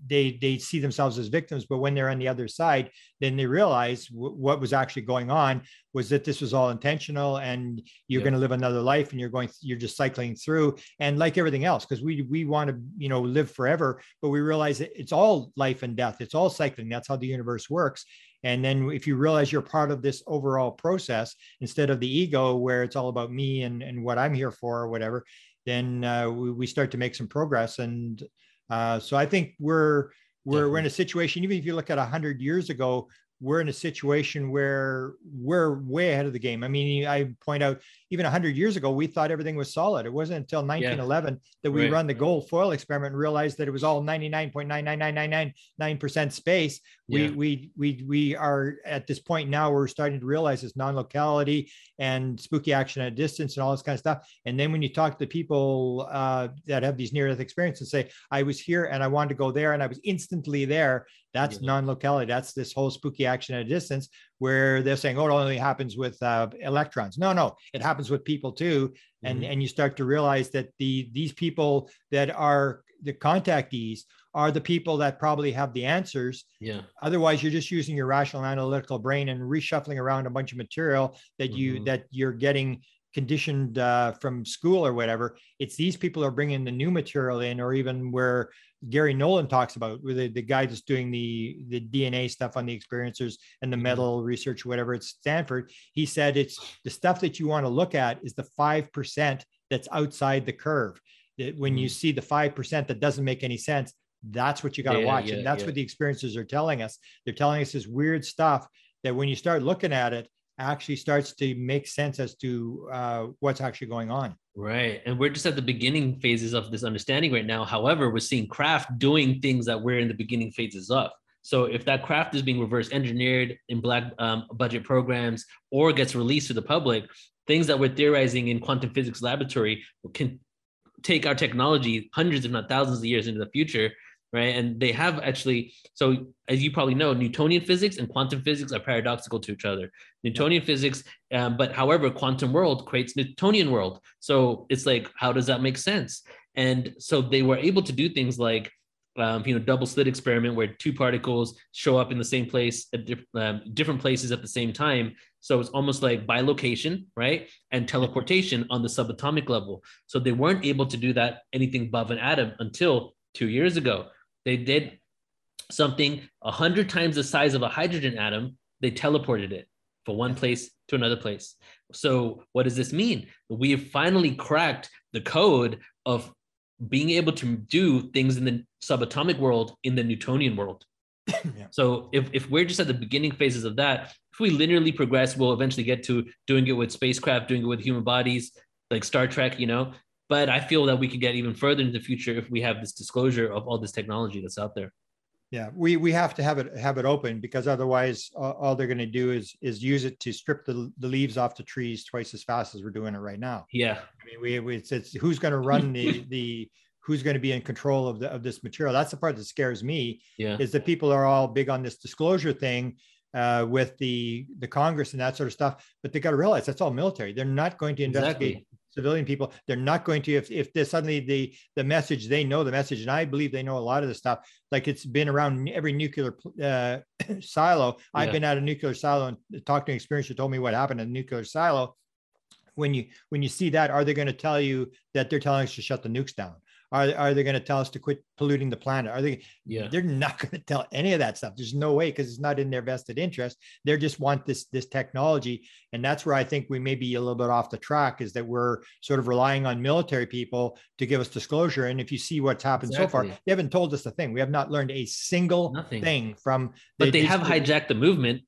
they they see themselves as victims but when they're on the other side then they realize w- what was actually going on was that this was all intentional and you're yeah. going to live another life and you're going you're just cycling through and like everything else because we we want to you know live forever but we realize that it's all life and death. It's all cycling. That's how the universe works. And then if you realize you're part of this overall process instead of the ego where it's all about me and, and what i'm here for or whatever then uh, we, we start to make some progress. And uh, so I think we're we're, we're in a situation. Even if you look at hundred years ago, we're in a situation where we're way ahead of the game. I mean, I point out even 100 years ago, we thought everything was solid. It wasn't until 1911 yeah. that we right. run the gold foil experiment and realized that it was all 99.99999% space. Yeah. We, we, we, we are at this point now, we're starting to realize this non-locality and spooky action at a distance and all this kind of stuff. And then when you talk to the people uh, that have these near-death experiences, say, I was here and I wanted to go there and I was instantly there. That's yeah. non-locality. That's this whole spooky action at a distance where they're saying, oh, it only happens with uh, electrons. No, no, it happens with people too. And, mm-hmm. and you start to realize that the these people that are the contactees are the people that probably have the answers. Yeah. Otherwise, you're just using your rational analytical brain and reshuffling around a bunch of material that you mm-hmm. that you're getting conditioned uh, from school or whatever. It's these people are bringing the new material in, or even where Garry Nolan talks about, where the, the guy that's doing the the DNA stuff on the experiencers and the mm-hmm. metal research, whatever It's Stanford. He said it's the stuff that you want to look at is the five percent that's outside the curve. That when you mm-hmm. see the five percent that doesn't make any sense, that's what you got to yeah, watch, yeah, and that's yeah. what the experiencers are telling us. They're telling us this weird stuff that when you start looking at it, actually starts to make sense as to uh, what's actually going on. Right. And we're just at the beginning phases of this understanding right now. However, we're seeing craft doing things that we're in the beginning phases of. So if that craft is being reverse engineered in black um, budget programs or gets released to the public, things that we're theorizing in quantum physics laboratory can take our technology hundreds, if not thousands of years into the future right? And they have actually, so as you probably know, Newtonian physics and quantum physics are paradoxical to each other. Newtonian physics, um, but however, quantum world creates Newtonian world. So it's like, how does that make sense? And so they were able to do things like, um, you know, double slit experiment where two particles show up in the same place at um, different places at the same time. So it's almost like bilocation, right? And teleportation on the subatomic level. So they weren't able to do that anything above an atom until two years ago. They did something a hundred times the size of a hydrogen atom. They teleported it from one place to another place. So what does this mean? We have finally cracked the code of being able to do things in the subatomic world in the Newtonian world. (coughs) yeah. So if, if we're just at the beginning phases of that, if we linearly progress, we'll eventually get to doing it with spacecraft, doing it with human bodies, like Star Trek, you know, but I feel that we could get even further into the future if we have this disclosure of all this technology that's out there. Yeah, we we have to have it have it open because otherwise, all, all they're going to do is is use it to strip the, the leaves off the trees twice as fast as we're doing it right now. Yeah, I mean, we, we it's, it's who's going to run the (laughs) the who's going to be in control of the of this material. That's the part that scares me. Yeah, is that people are all big on this disclosure thing, uh, with the the Congress and that sort of stuff. But they got to realize that's all military. They're not going to investigate exactly civilian people they're not going to if if suddenly the the message they know the message and i believe they know a lot of the stuff like it's been around every nuclear uh, (clears throat) silo. Yeah. i've been at a nuclear silo and talked to an experience who told me what happened in a nuclear silo. When you when you see that are they going to tell you that they're telling us to shut the nukes down are, are they going to tell us to quit polluting the planet? Are they? Yeah. They're not (laughs) going to tell any of that stuff. There's no way because it's not in their vested interest. They just want this this technology, and that's where I think we may be a little bit off the track. Is that we're sort of relying on military people to give us disclosure. And if you see what's happened exactly. so far, they haven't told us a thing. We have not learned a single Nothing. thing from. But they have hijacked the movement.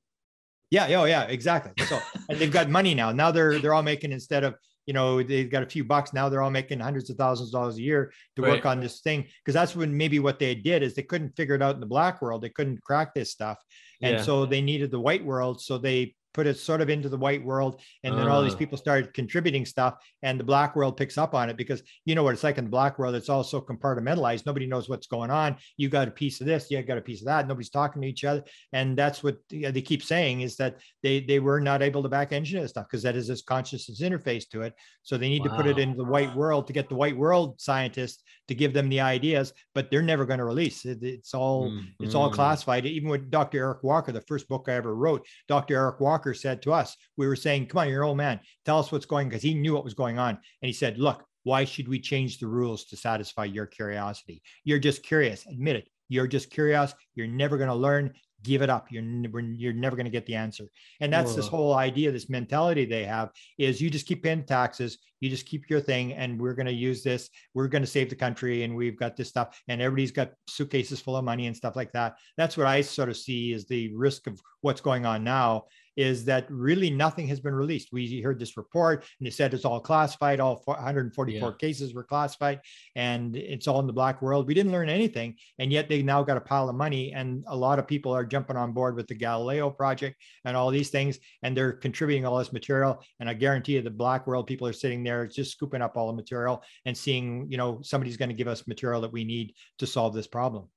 Yeah. Oh, yeah. Exactly. So, and they've got money now. Now they're they're all making instead of you know they've got a few bucks now they're all making hundreds of thousands of dollars a year to right. work on this thing because that's when maybe what they did is they couldn't figure it out in the black world they couldn't crack this stuff and yeah. so they needed the white world so they put it sort of into the white world and then uh. all these ah. people started contributing stuff and the black world picks up on it because you know what it's like in the black world it's all so compartmentalized nobody knows what's going on you got a piece of this you got a piece of that nobody's talking to each other and that's what they keep saying is that they they were not able to back engineer stuff because that is this consciousness interface to it so they need wow. to put it into the white world to get the white world scientists to give them the ideas but they're never going to release it, it's all mm-hmm. it's all mm-hmm. classified even with dr eric walker the first book i ever wrote dr eric walker Walker said to us, we were saying, come on, you're an old man. Tell us what's going because he knew what was going on. And he said, look, why should we change the rules to satisfy your curiosity? You're just curious. Admit it. You're just curious. You're never going to learn give it up. You're never, you're never going to get the answer. And that's Whoa. this whole idea, this mentality they have is you just keep paying taxes, you just keep your thing, and we're going to use this. We're going to save the country, and we've got this stuff, and everybody's got suitcases full of money and stuff like that. That's what I sort of see is the risk of what's going on now is that really nothing has been released. We heard this report and they said it's all classified, all 144 yeah. cases were classified, and it's all in the black world. We didn't learn anything, and yet they now got a pile of money, and a lot of people are jumping on board with the Galileo project and all these things, and they're contributing all this material. And I guarantee you, the black world people are sitting there just scooping up all the material and seeing, you know, somebody's going to give us material that we need to solve this problem.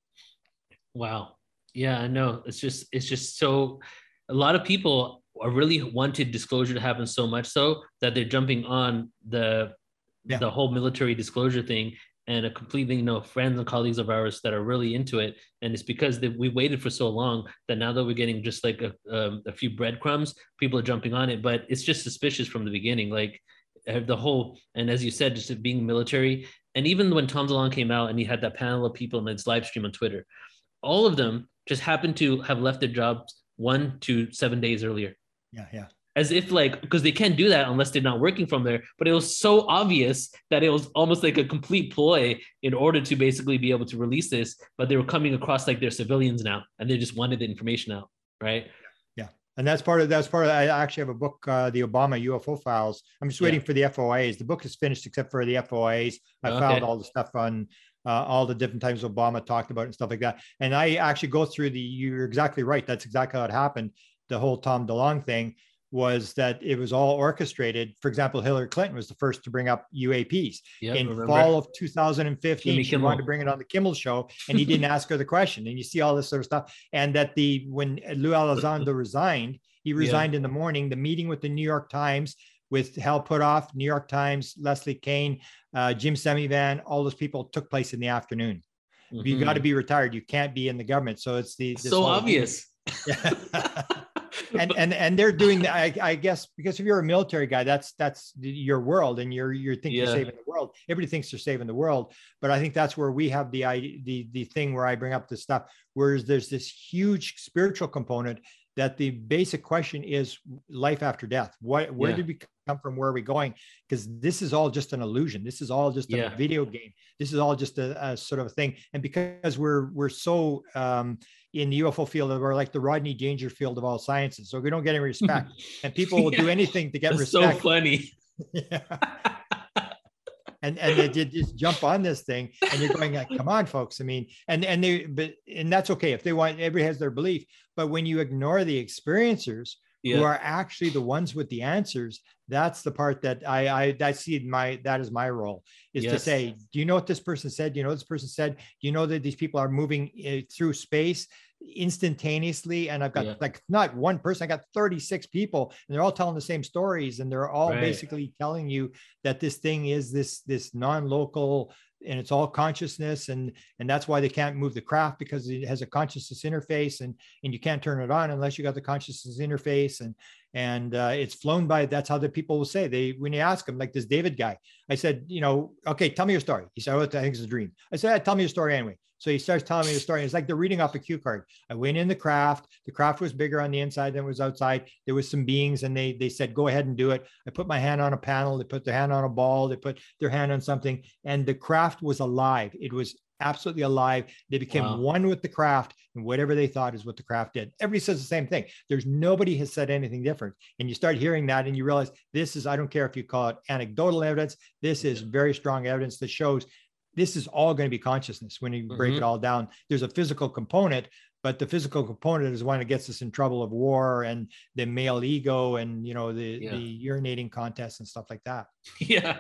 Wow. Yeah, I know. It's just it's just so a lot of people are really wanted disclosure to happen so much so that they're jumping on the yeah. the whole military disclosure thing. And a completely you know friends and colleagues of ours that are really into it. And it's because we waited for so long that now that we're getting just like a, um, a few breadcrumbs people are jumping on it. But it's just suspicious from the beginning. Like uh, the whole and as you said, just being military, and even when Tom DeLonge came out and he had that panel of people in his live stream on Twitter, all of them just happened to have left their jobs one to seven days earlier. Yeah, yeah as if like because they can't do that unless they're not working from there but it was so obvious that it was almost like a complete ploy in order to basically be able to release this but they were coming across like they're civilians now and they just wanted the information out right yeah and that's part of that's part of i actually have a book uh, the obama ufo files i'm just waiting yeah. for the FOIAs the book is finished except for the FOIAs i okay. filed all the stuff on uh, all the different times Obama talked about and stuff like that. And I actually go through the, you're exactly right. That's exactly how it happened. The whole Tom DeLonge thing was that it was all orchestrated. For example, Hillary Clinton was the first to bring up UAPs yep, in remember. fall of 2015. Jimmy she Kimmel. wanted to bring it on the Kimmel show, and he didn't (laughs) ask her the question. And you see all this sort of stuff. And that the when Lou Elizondo resigned, he resigned yeah. in the morning. The meeting with the New York Times with Hal Puthoff, New York Times, Leslie Kean, uh, Jim Semivan, all those people took place in the afternoon. Mm-hmm. You got to be retired. You can't be in the government. So it's the so obvious. (laughs) and (laughs) and and they're doing that. I, I, guess because if you're a military guy, that's that's your world, and you're you're thinking yeah. you're saving the world. Everybody thinks they're saving the world, but I think that's where we have the the the thing where I bring up this stuff. Whereas there's this huge spiritual component that the basic question is life after death. What where yeah. did we come from? Where are we going? Because this is all just an illusion. This is all just yeah. a video game. This is all just a, a, sort of a thing. And because we're we're so um, in the UFO field we're like the Rodney Dangerfield of all sciences. So we don't get any respect, (laughs) and people will yeah. do anything to get That's respect. So funny. yeah. (laughs) (laughs) and and they did just jump on this thing, and you're going like, come on, folks. I mean, and and they but and that's okay if they want. Everybody has their belief, but when you ignore the experiencers. Yeah. who are actually the ones with the answers that's the part that i i that see my that is my role is yes. to say do you know what this person said do you know this person said do you know that these people are moving eh, through space instantaneously and i've got yeah. like not one person i got 36 people and they're all telling the same stories and they're all right. basically telling you that this thing is this this non-local and it's all consciousness and and that's why they can't move the craft because it has a consciousness interface and and you can't turn it on unless you got the consciousness interface and and uh, it's flown by that's how the people will say they when you ask them like this david guy i said you know okay tell me your story he said oh i think it's a dream i said tell me your story anyway so he starts telling me the story. It's like they're reading off a cue card. I went in the craft. The craft was bigger on the inside than it was outside. There was some beings, and they they said, "Go ahead and do it." I put my hand on a panel. They put their hand on a ball. They put their hand on something, and the craft was alive. It was absolutely alive. They became wow. one with the craft, and whatever they thought is what the craft did. Everybody says the same thing. There's nobody has said anything different. And you start hearing that, and you realize this is, I don't care if you call it anecdotal evidence, this is very strong evidence that shows this is all going to be consciousness when you break mm-hmm. it all down. There's a physical component, but the physical component is one that gets us in trouble of war and the male ego and you know the yeah. the urinating contests and stuff like that. (laughs) Yeah.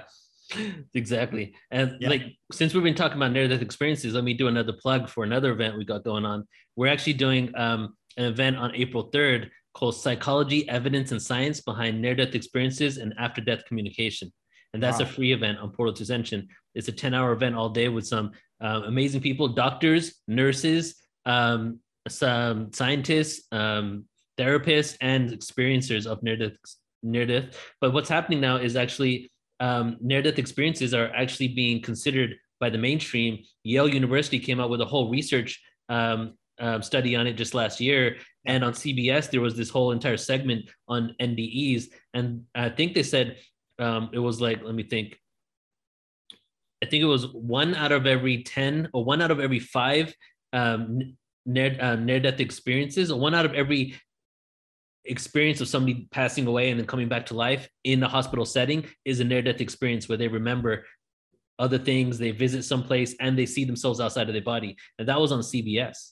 (laughs) Exactly. And yeah. like since we've been talking about near death experiences, let me do another plug for another event we got going on. We're actually doing um, an event on April 3rd called Psychology, Evidence, and Science Behind Near Death Experiences and After Death Communication and that's wow. a free event on Portal to Ascension. It's a 10 hour event all day with some uh, amazing people, doctors, nurses, um, some scientists, um, therapists, and experiencers of near death. Near death. But what's happening now is actually um, near death experiences are actually being considered by the mainstream. Yale University came out with a whole research um, um, study on it just last year. And on CBS, there was this whole entire segment on NDEs. And I think they said um, it was like let me think i think it was one out of every 10 or one out of every five um, near, uh, near death experiences or one out of every experience of somebody passing away and then coming back to life in a hospital setting is a near death experience where they remember other things they visit someplace and they see themselves outside of their body. And that was on cbs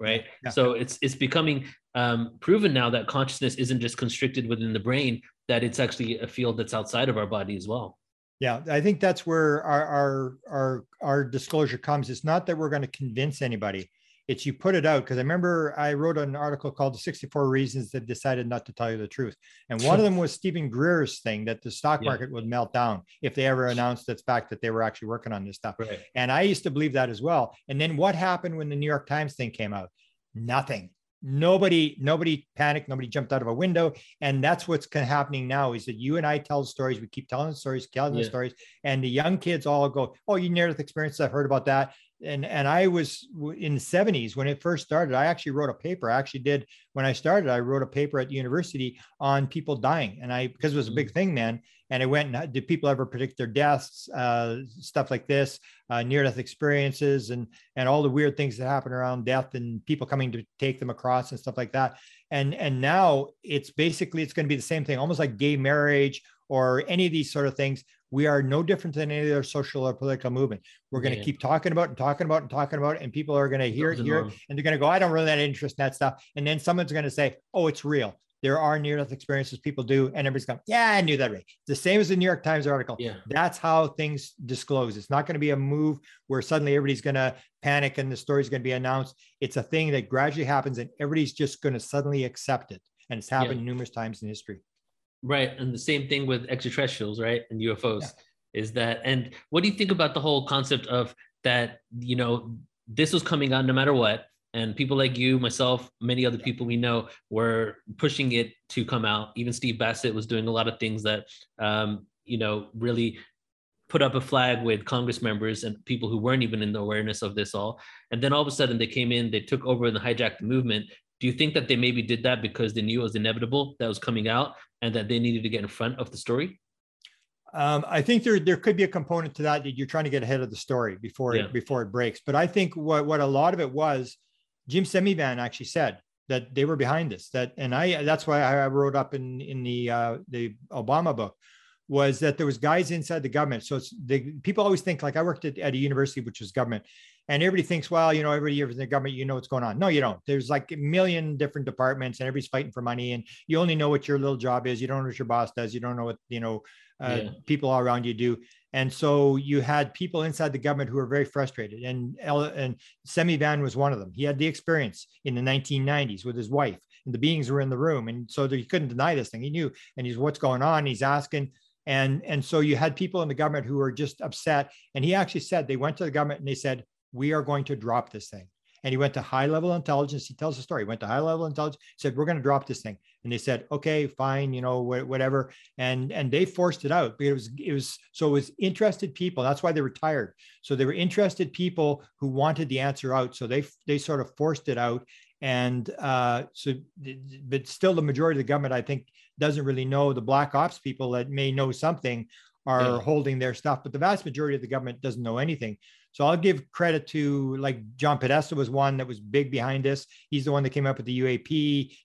right? Yeah. so it's it's becoming um, proven now that consciousness isn't just constricted within the brain that it's actually a field that's outside of our body as well. Yeah i think that's where our our our, our disclosure comes. It's not that we're going to convince anybody it's you put it out because i remember i wrote an article called the 64 reasons that decided not to tell you the truth. And one of them was Steven greer's thing that the stock market yeah. would melt down if they ever announced its fact that they were actually working on this stuff. Right. and i used to believe that as well. And then what happened when the new york times thing came out? Nothing. Nobody nobody panicked. Nobody jumped out of a window. And that's what's happening now is that you and i tell stories. We keep telling stories telling yeah. the stories. And the young kids all go oh you near death experience i've heard about that and and i was in the 70s when it first started i actually wrote a paper i actually did when i started i wrote a paper at the university on people dying and i because it was a big mm. thing then. and I went and did people ever predict their deaths, uh, stuff like this, uh, near death experiences, and and all the weird things that happen around death, and people coming to take them across and stuff like that. And and now it's basically it's going to be the same thing, almost like gay marriage or any of these sort of things. We are no different than any other social or political movement. We're going to yeah. keep talking about and talking about and talking about, it, and people are going to hear it, hear it, and they're going to go, I don't really have interest in that stuff. And then someone's going to say, Oh, it's real there are near death experiences people do, and everybody's going, yeah, I knew that right. The same as the New York Times article. Yeah. That's how things disclose. It's not going to be a move where suddenly everybody's going to panic and the story's going to be announced. It's a thing that gradually happens and everybody's just going to suddenly accept it. And it's happened yeah. numerous times in history. Right. And the same thing with extraterrestrials, right? And UFOs yeah. is that. And what do you think about the whole concept of that, you know, this was coming out no matter what and people like you myself many other people we know were pushing it to come out even steve bassett was doing a lot of things that um, you know really put up a flag with congress members and people who weren't even in the awareness of this all and then all of a sudden they came in they took over and hijacked the movement do you think that they maybe did that because they knew it was inevitable that was coming out and that they needed to get in front of the story um, I think there there could be a component to that that you're trying to get ahead of the story before yeah. it before it breaks. But I think what what a lot of it was Jim Semivan actually said that they were behind this. That and I that's why I wrote up in in the uh, the Obama book was that there was guys inside the government. So it's the people always think like I worked at, at a university which was government, and everybody thinks, well, you know, every year in the government, you know what's going on. No, you don't. There's like a million different departments, and everybody's fighting for money, and you only know what your little job is. You don't know what your boss does. You don't know what you know uh, yeah. people all around you do. And so you had people inside the government who were very frustrated. And, and Semivan was one of them. He had the experience in the 1990s with his wife, and the beings were in the room. And so he couldn't deny this thing. He knew, and he's what's going on. He's asking. And, and so you had people in the government who were just upset. And he actually said, they went to the government and they said, we are going to drop this thing and he went to high level intelligence. He tells the story. He went to high level intelligence, said, We're going to drop this thing. And they said, Okay, fine, you know, whatever. And and they forced it out. Because it was it was so it was interested people. That's why they retired. So they were interested people who wanted the answer out. So they they sort of forced it out. And uh, so, but still, the majority of the government, I think, doesn't really know. The black ops people that may know something are yeah. holding their stuff, but the vast majority of the government doesn't know anything. So I'll give credit to like John Podesta was one that was big behind this. He's the one that came up with the UAP.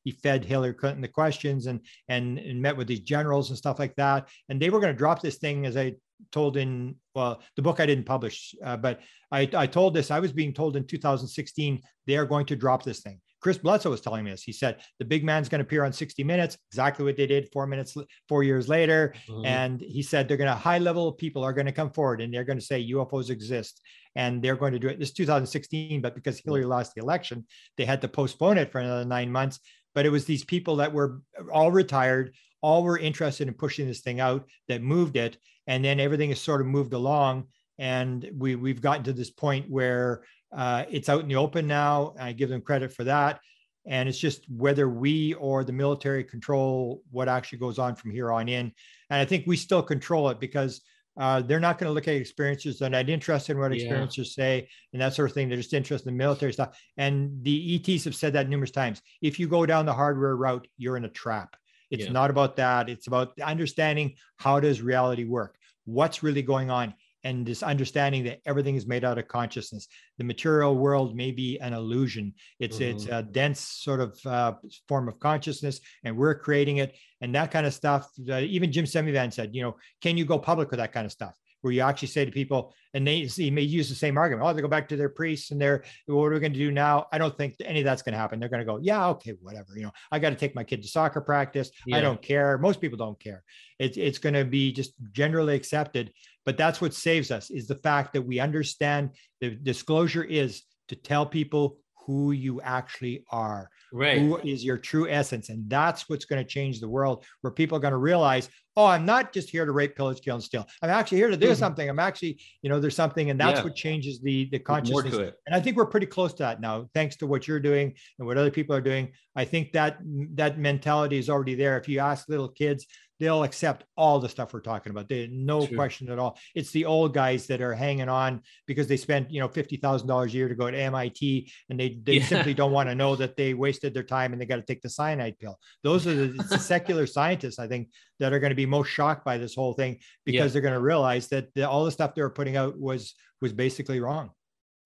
He fed Hillary Clinton the questions and and, and met with these generals and stuff like that. And they were going to drop this thing as I told in well the book i didn't publish uh, but I, I told this i was being told in 2016 they are going to drop this thing Chris Bledsoe was telling me this. He said the big man's going to appear on 60 Minutes, exactly what they did four minutes, four years later. Mm-hmm. And he said they're going to high level people are going to come forward and they're going to say UFOs exist and they're going to do it. This 2016, but because Hillary lost the election, they had to postpone it for another nine months. But it was these people that were all retired, all were interested in pushing this thing out that moved it. And then everything has sort of moved along. And we, we've gotten to this point where uh, it's out in the open now. I give them credit for that. And it's just whether we or the military control what actually goes on from here on in. And I think we still control it because uh, they're not going to look at experiences. They're not interested in what experiencers yeah. say and that sort of thing. They're just interested in military stuff. And the ETs have said that numerous times. If you go down the hardware route, you're in a trap. It's yeah. not about that. It's about understanding how does reality work? What's really going on? And this understanding that everything is made out of consciousness. The material world may be an illusion. It's mm-hmm. it's a dense sort of uh, form of consciousness, and we're creating it, and that kind of stuff. Uh, even Jim Semivan said, you know, can you go public with that kind of stuff? Where you actually say to people, and they he may use the same argument. Oh, they go back to their priests and they're what are we going to do now? I don't think any of that's going to happen. They're going to go, yeah, okay, whatever. You know, I got to take my kid to soccer practice. Yeah. I don't care. Most people don't care. It's it's going to be just generally accepted but that's what saves us is the fact that we understand the disclosure is to tell people who you actually are. Right. who is your true essence? And that's what's going to change the world where people are going to realize oh i'm not just here to rape pillage kill and steal. I'm actually here to do Mhm. something. I'm actually you know there's something and that's Yeah. what changes the the more consciousness. to it. And i think we're pretty close to that now thanks to what you're doing and what other people are doing. I think that that mentality is already there. If you ask little kids they'll accept all the stuff we're talking about they no True. question at all it's the old guys that are hanging on because they spent you know $50000 a year to go to mit and they they Yeah. simply don't want to know that they wasted their time and they got to take the cyanide pill those are the, the secular (laughs) scientists i think that are going to be most shocked by this whole thing because Yeah. they're going to realize that the, all the stuff they were putting out was was basically wrong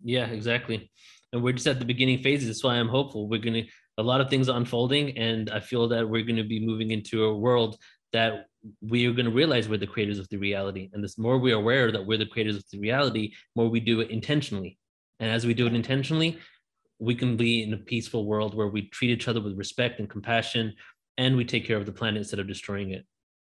Yeah, exactly. And we're just at the beginning phases. That's why I'm hopeful. We're gonna a lot of things unfolding, and I feel that we're gonna be moving into a world that we are gonna realize we're the creators of the reality. And the more we're aware that we're the creators of the reality, more we do it intentionally. And as we do it intentionally, we can be in a peaceful world where we treat each other with respect and compassion, and we take care of the planet instead of destroying it.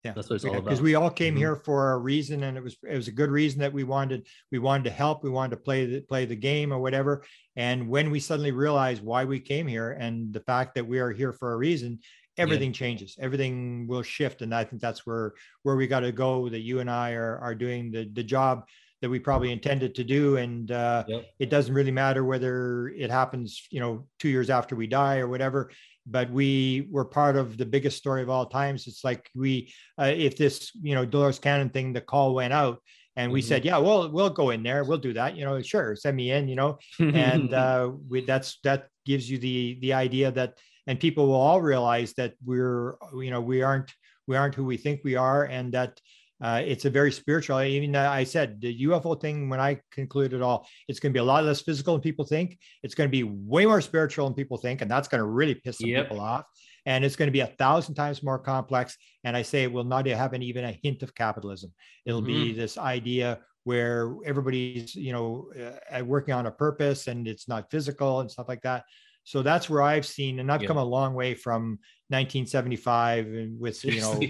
Yeah, That's what it's all about. because we all came Mhm. here for a reason, and it was it was a good reason that we wanted we wanted to help, we wanted to play the play the game or whatever. And when we suddenly realize why we came here and the fact that we are here for a reason, everything changes. Everything will shift, and I think that's where where we got to go. That you and I are are doing the the job that we probably intended to do, and uh, Yep. it doesn't really matter whether it happens, you know, two years after we die or whatever. But we were part of the biggest story of all times. It's like we uh, if this you know Dolores Cannon thing, the call went out, and we Mhm. said, yeah, well, we'll go in there, we'll do that, you know, sure, send me in, you know, and (laughs) uh, we, that's that gives you the the idea that, and people will all realize that we're you know we aren't we aren't who we think we are, and that. Uh, it's a very spiritual. Even uh, I said the UFO thing when I conclude it all, it's going to be a lot less physical than people think. It's going to be way more spiritual than people think, and that's going to really piss some Yep. people off and it's going to be a thousand times more complex. And I say it will not have an, even a hint of capitalism. It'll be this idea where everybody's, you know, uh, working on a purpose and it's not physical and stuff like that. So that's where I've seen, and I've Yeah. come a long way from 1975 and with, (laughs) you know,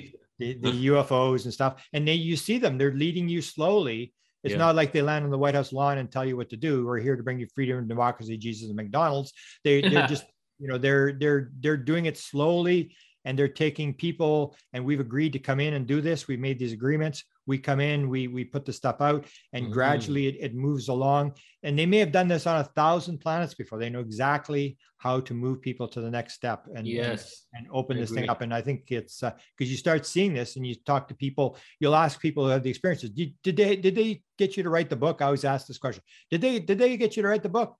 the, (laughs) the UFOs and stuff. And they, you see them, they're leading you slowly. It's Yeah. not like they land on the White House lawn and tell you what to do. We're here to bring you freedom and democracy, Jesus and McDonald's. They, they're (laughs) just, you know, they're, they're, they're doing it slowly and they're taking people and we've agreed to come in and do this. We've made these agreements. We come in, we, we put the stuff out and Mhm. gradually it, it moves along. And they may have done this on a thousand planets before. They know exactly how to move people to the next step and, yes. and open this thing up. And I think it's because you start seeing this and you talk to people, you'll ask people who have the experiences. Did, did they did they get you to write the book? I always ask this question. Did they did they get you to write the book?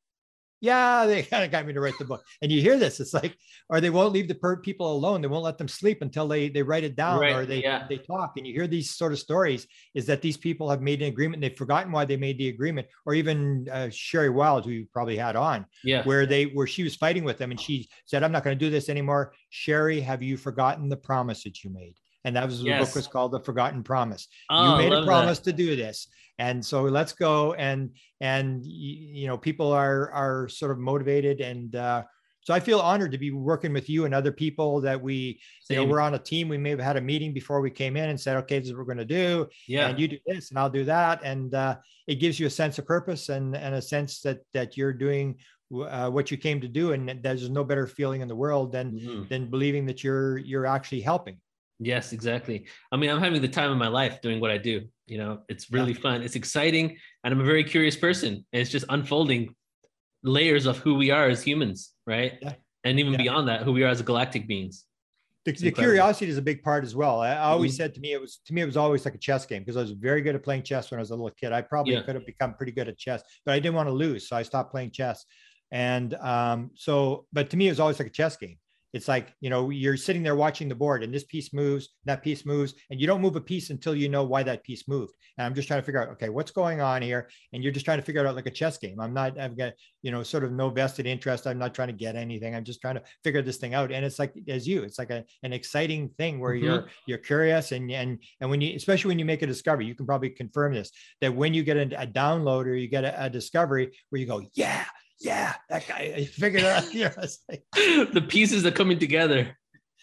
Yeah, they (laughs) kind of got me to write the book. And you hear this, it's like, or they won't leave the per- people alone. They won't let them sleep until they they write it down Right, or they yeah. they talk. And you hear these sort of stories is that these people have made an agreement. They've forgotten why they made the agreement. Or even uh, Sherry Wilde, who you probably had on, Yeah. where they where she was fighting with them and she said i'm not going to do this anymore sherry have you forgotten the promise that you made and that was the book was called the forgotten promise Oh, you made a love that. promise to do this and so let's go and and you know people are are sort of motivated and uh so I feel honored to be working with you and other people that we, you know, we're on a team. We may have had a meeting before we came in and said, okay, this is what we're going to do Yeah. and you do this and I'll do that. And uh, it gives you a sense of purpose and, and a sense that that you're doing uh, what you came to do. And there's no better feeling in the world than Mhm. than believing that you're you're actually helping. Yes, exactly. I mean, I'm having the time of my life doing what I do. You know, it's really fun. It's exciting, and I'm a very curious person. And it's just unfolding layers of who we are as humans, right? Yeah. And even Yeah. beyond that, who we are as galactic beings. The, the curiosity is a big part as well. I, I always Mhm. said to me, it was to me, it was always like a chess game because I was very good at playing chess when I was a little kid. I probably Yeah. could have become pretty good at chess, but I didn't want to lose, so I stopped playing chess. And um, so, but to me, it was always like a chess game. It's like you know you're sitting there watching the board, and this piece moves, that piece moves, and you don't move a piece until you know why that piece moved. And I'm just trying to figure out, okay, what's going on here? And you're just trying to figure it out like a chess game. I'm not, I've got you know sort of no vested interest. I'm not trying to get anything. I'm just trying to figure this thing out. And it's like as you, it's like a, an exciting thing where Mhm. you're you're curious and and and when you especially when you make a discovery, you can probably confirm this that when you get a, a download or you get a, a discovery where you go, yeah, yeah, that guy I figured it out. (laughs) You know, like, (laughs) the pieces are coming together.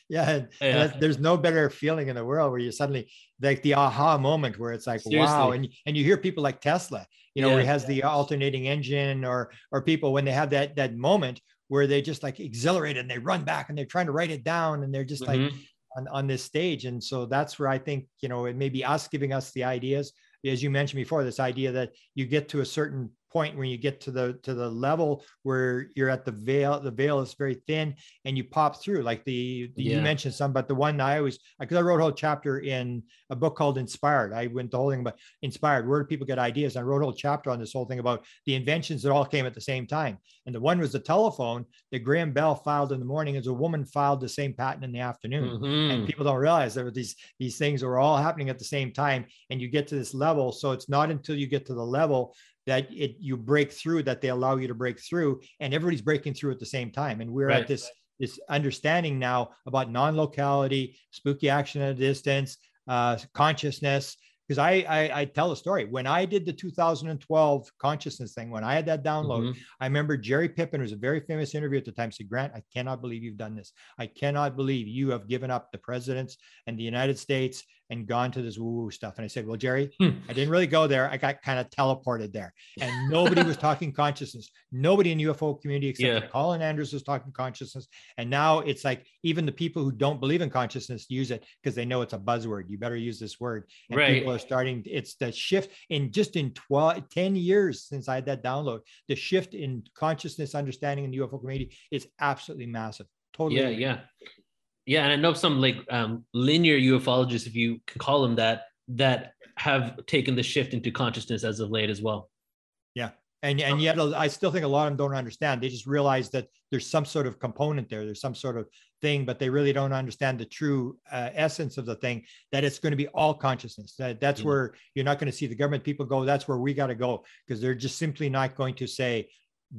yeah, and, Yeah. there's no better feeling in the world where you suddenly like the aha moment where it's like wow, and and you hear people like Tesla, you know, where he Yeah. has the alternating engine, or or people when they have that that moment where they just like exhilarated and they run back and they're trying to write it down and they're just like Mhm. on, on this stage. And so that's where I think, you know, it may be us giving us the ideas, as you mentioned before, this idea that you get to a certain point when you get to the to the level where you're at the veil, the veil is very thin and you pop through. Like the, the you mentioned some, but the one I always because I wrote a whole chapter in a book called Inspired. I went the whole thing about inspired. Where do people get ideas? I wrote a whole chapter on this whole thing about the inventions that all came at the same time. And the one was the telephone that Graham Bell filed in the morning as a woman filed the same patent in the afternoon and Mhm. people don't realize there were these these things that were all happening at the same time and you get to this level so it's not until you get to the level that it you break through that they allow you to break through and everybody's breaking through at the same time and we're Right. at this this understanding now about non-locality spooky action at a distance uh consciousness because I, I i tell a story when i did the 2012 consciousness thing when i had that download Mhm. I remember Jerry Pippin, was a very famous interview at the time, said, Grant, I cannot believe you've done this. I cannot believe you have given up the presidents and the United States and gone to this woo-woo stuff. And I said, Well, Jerry, (laughs) Hmm. I didn't really go there. I got kind of teleported there. And nobody was talking consciousness. Nobody in UFO community except Yeah. Colin Andrews was talking consciousness. And now it's like even the people who don't believe in consciousness use it because they know it's a buzzword. You better use this word. And Right. people are starting, it's the shift in just in 12, 10 years since I had that download, the shift in consciousness understanding in the UFO community is absolutely massive. Totally. Yeah, yeah, yeah. And I know some like um, linear ufologists, if you can call them that, that have taken the shift into consciousness as of late as well. Yeah, and, and yet I still think a lot of them don't understand. They just realize that there's some sort of component there. There's some sort of thing, but they really don't understand the true uh, essence of the thing, that it's going to be all consciousness. That that's Mhm. where you're not going to see the government people go. That's where we got to go because they're just simply not going to say,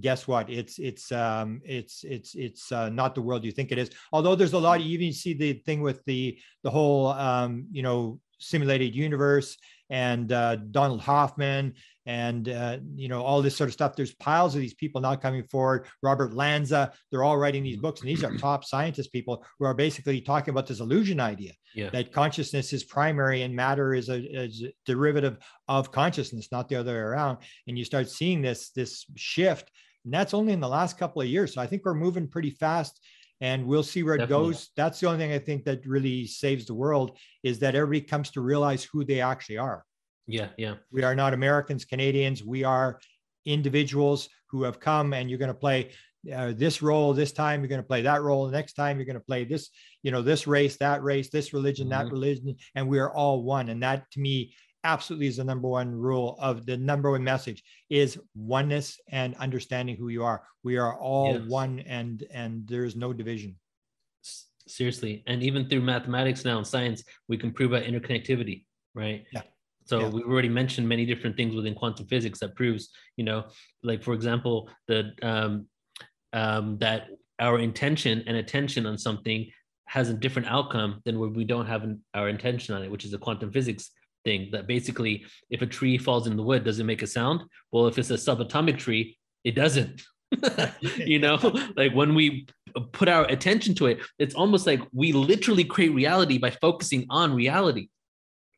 guess what? It's, it's, um, it's, it's, it's uh, not the world you think it is. Although there's a lot, you even see the thing with the, the whole, um, you know, simulated universe and uh, Donald Hoffman and uh, you know all this sort of stuff. There's piles of these people now coming forward. Robert Lanza, they're all writing these books, and these are (clears throat) top scientist people who are basically talking about this illusion idea Yeah. that consciousness is primary and matter is a, is a derivative of consciousness, not the other way around. And you start seeing this this shift, and that's only in the last couple of years. So I think we're moving pretty fast. And we'll see where it Definitely. goes. That's the only thing I think that really saves the world is that everybody comes to realize who they actually are. Yeah, yeah. We are not Americans, Canadians. We are individuals who have come and you're going to play uh, this role this time. You're going to play that role. The next time you're going to play this, you know, this race, that race, this religion, that Mhm. religion. And we are all one. And that to me absolutely is the number one rule of the number one message is oneness and understanding who you are. We are all Yes. one and, and there is no division. Seriously. And even through mathematics now and science, we can prove our interconnectivity, right? Yeah. So Yeah. we've already mentioned many different things within quantum physics that proves, you know, like for example, the um, um, that our intention and attention on something has a different outcome than where we don't have an, our intention on it, which is a quantum physics thing. That basically, if a tree falls in the wood, does it make a sound? Well, if it's a subatomic tree, it doesn't. (laughs) you know, like when we put our attention to it, it's almost like we literally create reality by focusing on reality.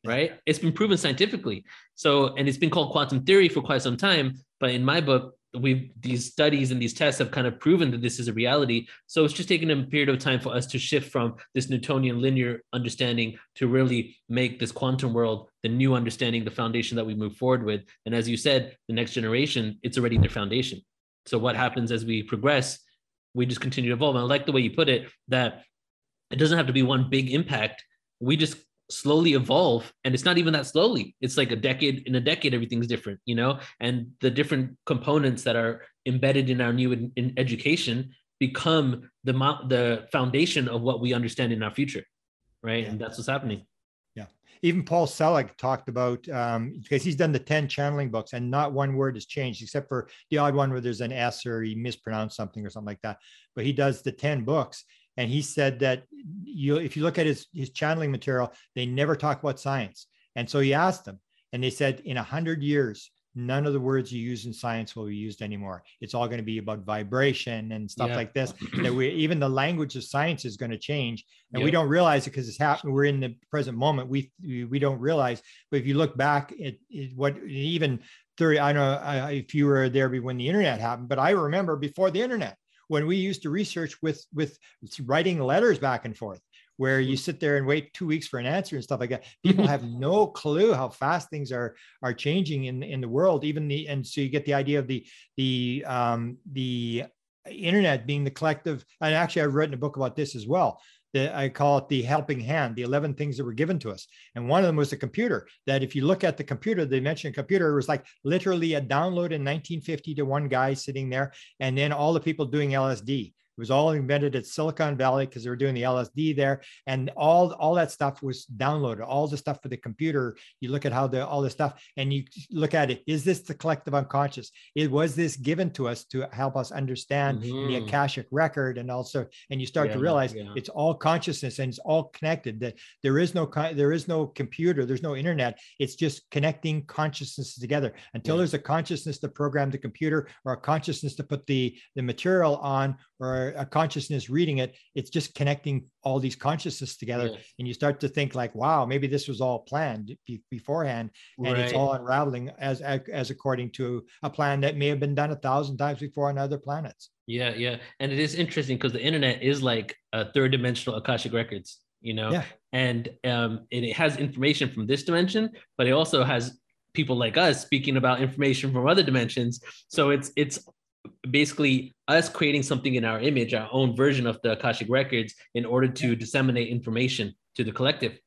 Right? It's been proven scientifically. So, and it's been called quantum theory for quite some time. But in my book, we've these studies and these tests have kind of proven that this is a reality. So it's just taken a period of time for us to shift from this Newtonian linear understanding to really make this quantum world the new understanding, the foundation that we move forward with. And as you said, the next generation, it's already their foundation. So what happens as we progress? We just continue to evolve. And I like the way you put it that it doesn't have to be one big impact. We just slowly evolve and it's not even that slowly it's like a decade in a decade everything's different you know and the different components that are embedded in our new in, in education become the the foundation of what we understand in our future right Yeah. and that's what's happening Yeah. even Paul Selig talked about um, because he's done the 10 channeling books and not one word has changed except for the odd one where there's an S or he mispronounced something or something like that. But he does the 10 books. And he said that you, if you look at his, his channeling material, they never talk about science. And so he asked them, and they said, in a hundred years, none of the words you use in science will be used anymore. It's all going to be about vibration and stuff Yeah. like this. That we even the language of science is going to change and we don't realize it because it's happening. We're in the present moment. We, we don't realize. But if you look back at, at what even 30, I know if you were there when the internet happened, but I remember before the internet when we used to research with with writing letters back and forth where you sit there and wait two weeks for an answer and stuff like that. (laughs) People have no clue how fast things are are changing in in the world. Even the and so you get the idea of the the um, the internet being the collective. And actually, I've written a book about this as well. That I call it the helping hand, the 11 things that were given to us. And one of them was the computer. That if you look at the computer, they mentioned computer it was like literally a download in 1950 to one guy sitting there, and then all the people doing LSD. It was all invented at Silicon Valley because they were doing the LSD there, and all all that stuff was downloaded. All the stuff for the computer. You look at how the all the stuff, and you look at it. Is this the collective unconscious? It was this given to us to help us understand mm-hmm. the akashic record, and also, and you start yeah, to realize yeah. it's all consciousness and it's all connected. That there is no there is no computer, there's no internet. It's just connecting consciousness together. Until yeah. there's a consciousness to program the computer or a consciousness to put the the material on or a consciousness reading it it's just connecting all these consciousness together. And you start to think like wow maybe this was all planned beforehand and right. it's all unraveling as as according to a plan that may have been done a thousand times before on other planets. Yeah yeah. And it is interesting because the internet is like a third dimensional akashic records you know? Yeah. and um it has information from this dimension but it also has people like us speaking about information from other dimensions. So it's it's basically us creating something in our image, our own version of the Akashic records in order to disseminate information to the collective.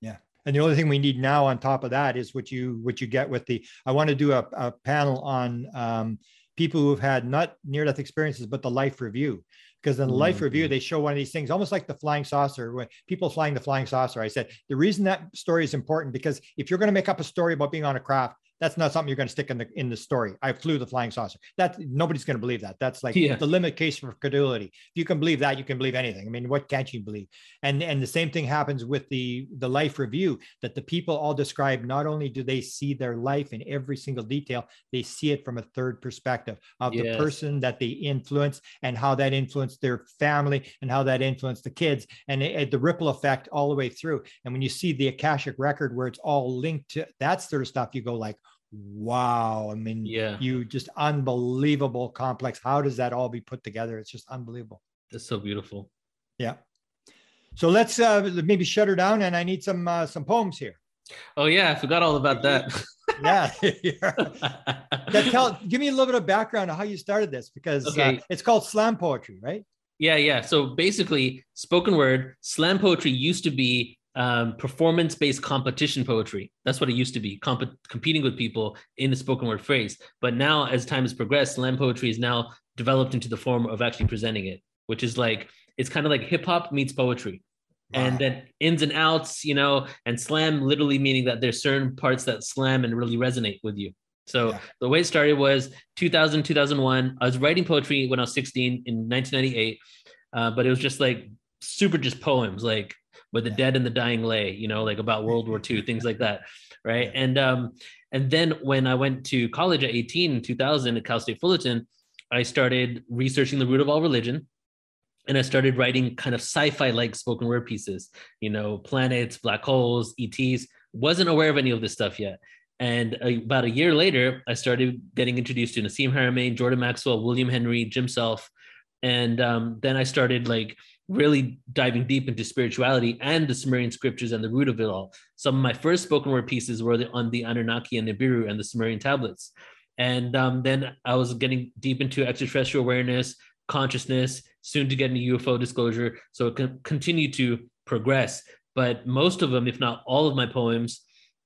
Yeah. And the only thing we need now on top of that is what you what you get with the I want to do a, a panel on um, people who've had not near death experiences, but the life review. Because in the life mm-hmm. review, they show one of these things, almost like the flying saucer. When people flying the flying saucer, I said the reason that story is important because if you're going to make up a story about being on a craft, that's not something you're going to stick in the in the story. I flew the flying saucer. That nobody's going to believe that. That's like yeah. the case for credulity. If you can believe that, you can believe anything. I mean, what can't you believe? And and the same thing happens with the the life review that the people all describe. Not only do they see their life in every single detail, they see it from a third perspective of yes. the person that they influence and how that influenced their family and how that influenced the kids and it, it, the ripple effect all the way through. And when you see the akashic record where it's all linked to that sort of stuff, you go like wow i mean yeah. you just unbelievable complex. How does that all be put together? It's just unbelievable. That's so beautiful. Yeah. So let's uh maybe shut her down and i need some uh, some poems here. Oh yeah i forgot all about that. (laughs) Yeah, yeah. tell give me a little bit of background on how you started this because uh, okay. uh, it's called slam poetry right? Yeah yeah. So basically spoken word slam poetry used to be um, performance based competition poetry. That's what it used to be, comp- competing with people in the spoken word phrase. But now, as time has progressed, slam poetry is now developed into the form of actually presenting it, which is like, it's kind of like hip hop meets poetry. Wow. And then ins and outs, you know, and slam literally meaning that there's certain parts that slam and really resonate with you. So yeah. the way it started was 2000, 2001. I was writing poetry when I was 16 in 1998, uh, but it was just like super just poems, like where the dead and the dying lay, you know, like about World War II, things like that. Right. And um, and then when I went to college at 18 in 2000 at Cal State Fullerton, I started researching the root of all religion. And I started writing kind of sci-fi like spoken word pieces, you know, planets, black holes, ETs. Wasn't aware of any of this stuff yet. And about a year later, I started getting introduced to Nassim Haramein, Jordan Maxwell, William Henry, Jim Self. And um, then I started like really diving deep into spirituality and the Sumerian scriptures and the root of it all. Some of my first spoken word pieces were on the Anunnaki and Nibiru and the Sumerian tablets. And um, then I was getting deep into extraterrestrial awareness, consciousness, soon to get into UFO disclosure. So it can continue to progress. But most of them, if not all of my poems,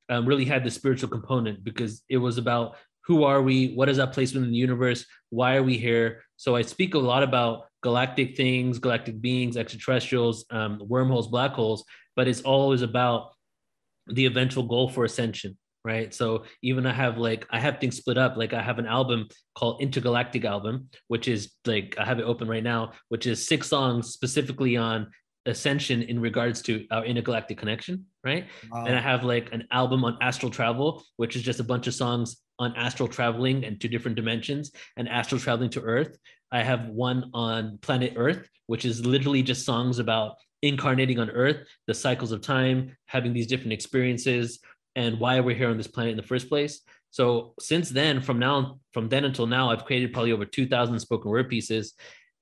um, really had the spiritual component because it was about who are we? What is our place within the universe? Why are we here? So I speak a lot about galactic things, galactic beings, extraterrestrials, um, wormholes, black holes, but it's always about the eventual goal for ascension, right? So even I have like I have things split up. Like I have an album called Intergalactic Album, which is like I have it open right now, which is six songs specifically on ascension in regards to our intergalactic connection, right? Wow. And I have like an album on astral travel, which is just a bunch of songs on astral traveling and to different dimensions and astral traveling to Earth. I have one on planet Earth, which is literally just songs about incarnating on Earth, the cycles of time, having these different experiences, and why we're here on this planet in the first place. So since then, from now from then until now, I've created probably over 2,000 spoken word pieces.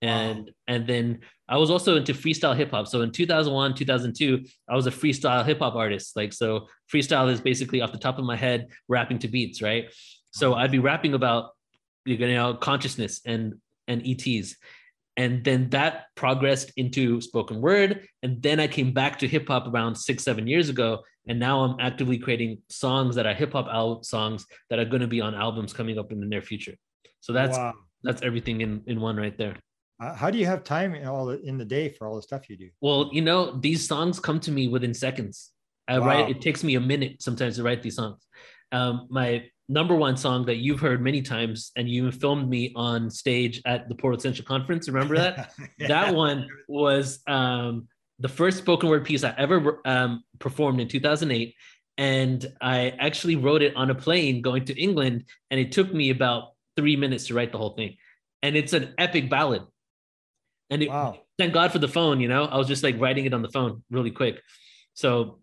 And wow. and then I was also into freestyle hip hop. So in 2001, 2002, I was a freestyle hip hop artist. Like so, freestyle is basically off the top of my head rapping to beats, right? So I'd be rapping about you know consciousness and and ETs, and then that progressed into spoken word, and then I came back to hip hop around six seven years ago, and now I'm actively creating songs that are hip hop al- songs that are going to be on albums coming up in the near future. So that's wow. that's everything in in one right there. Uh, how do you have time in all the, in the day for all the stuff you do? Well, you know, these songs come to me within seconds. I wow. write. It takes me a minute sometimes to write these songs. Um, my number one song that you've heard many times, and you filmed me on stage at the Portal Central Conference. Remember that? (laughs) yeah. That one was um, the first spoken word piece I ever um, performed in 2008. And I actually wrote it on a plane going to England, and it took me about three minutes to write the whole thing. And it's an epic ballad. And it, wow. thank God for the phone, you know, I was just like writing it on the phone really quick. So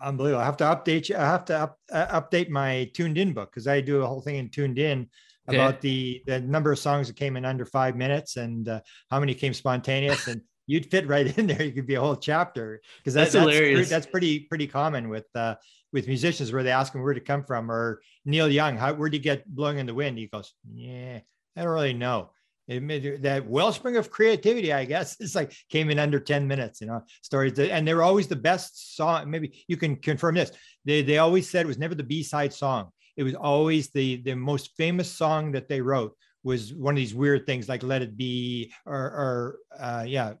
unbelievable. I have to update you. I have to up, uh, update my tuned in book because I do a whole thing in tuned in okay. about the the number of songs that came in under five minutes and uh, how many came spontaneous. and you'd fit right in there. You could be a whole chapter because that, that's, that's hilarious. That's pretty pretty common with uh, with musicians where they ask them where to come from. Or Neil Young, how where do you get blowing in the wind? He goes, yeah, I don't really know it, made that wellspring of creativity, I guess, (laughs) it's like came in under 10 minutes, you know, stories. That, and they're always the best song. Maybe you can confirm this. They, they always said it was never the B-side song. It was always the, the most famous song that they wrote was one of these weird things like let it be or, or uh, yeah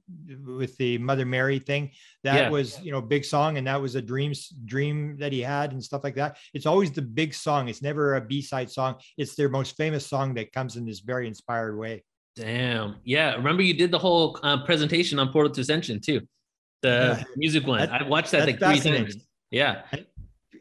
with the mother mary thing that yeah. was you know big song and that was a dreams dream that he had and stuff like that it's always the big song it's never a b-side song it's their most famous song that comes in this very inspired way Damn. Yeah. Remember you did the whole uh, presentation on Portal to Ascension too. The yeah. music one. That, I watched that like three times. Yeah.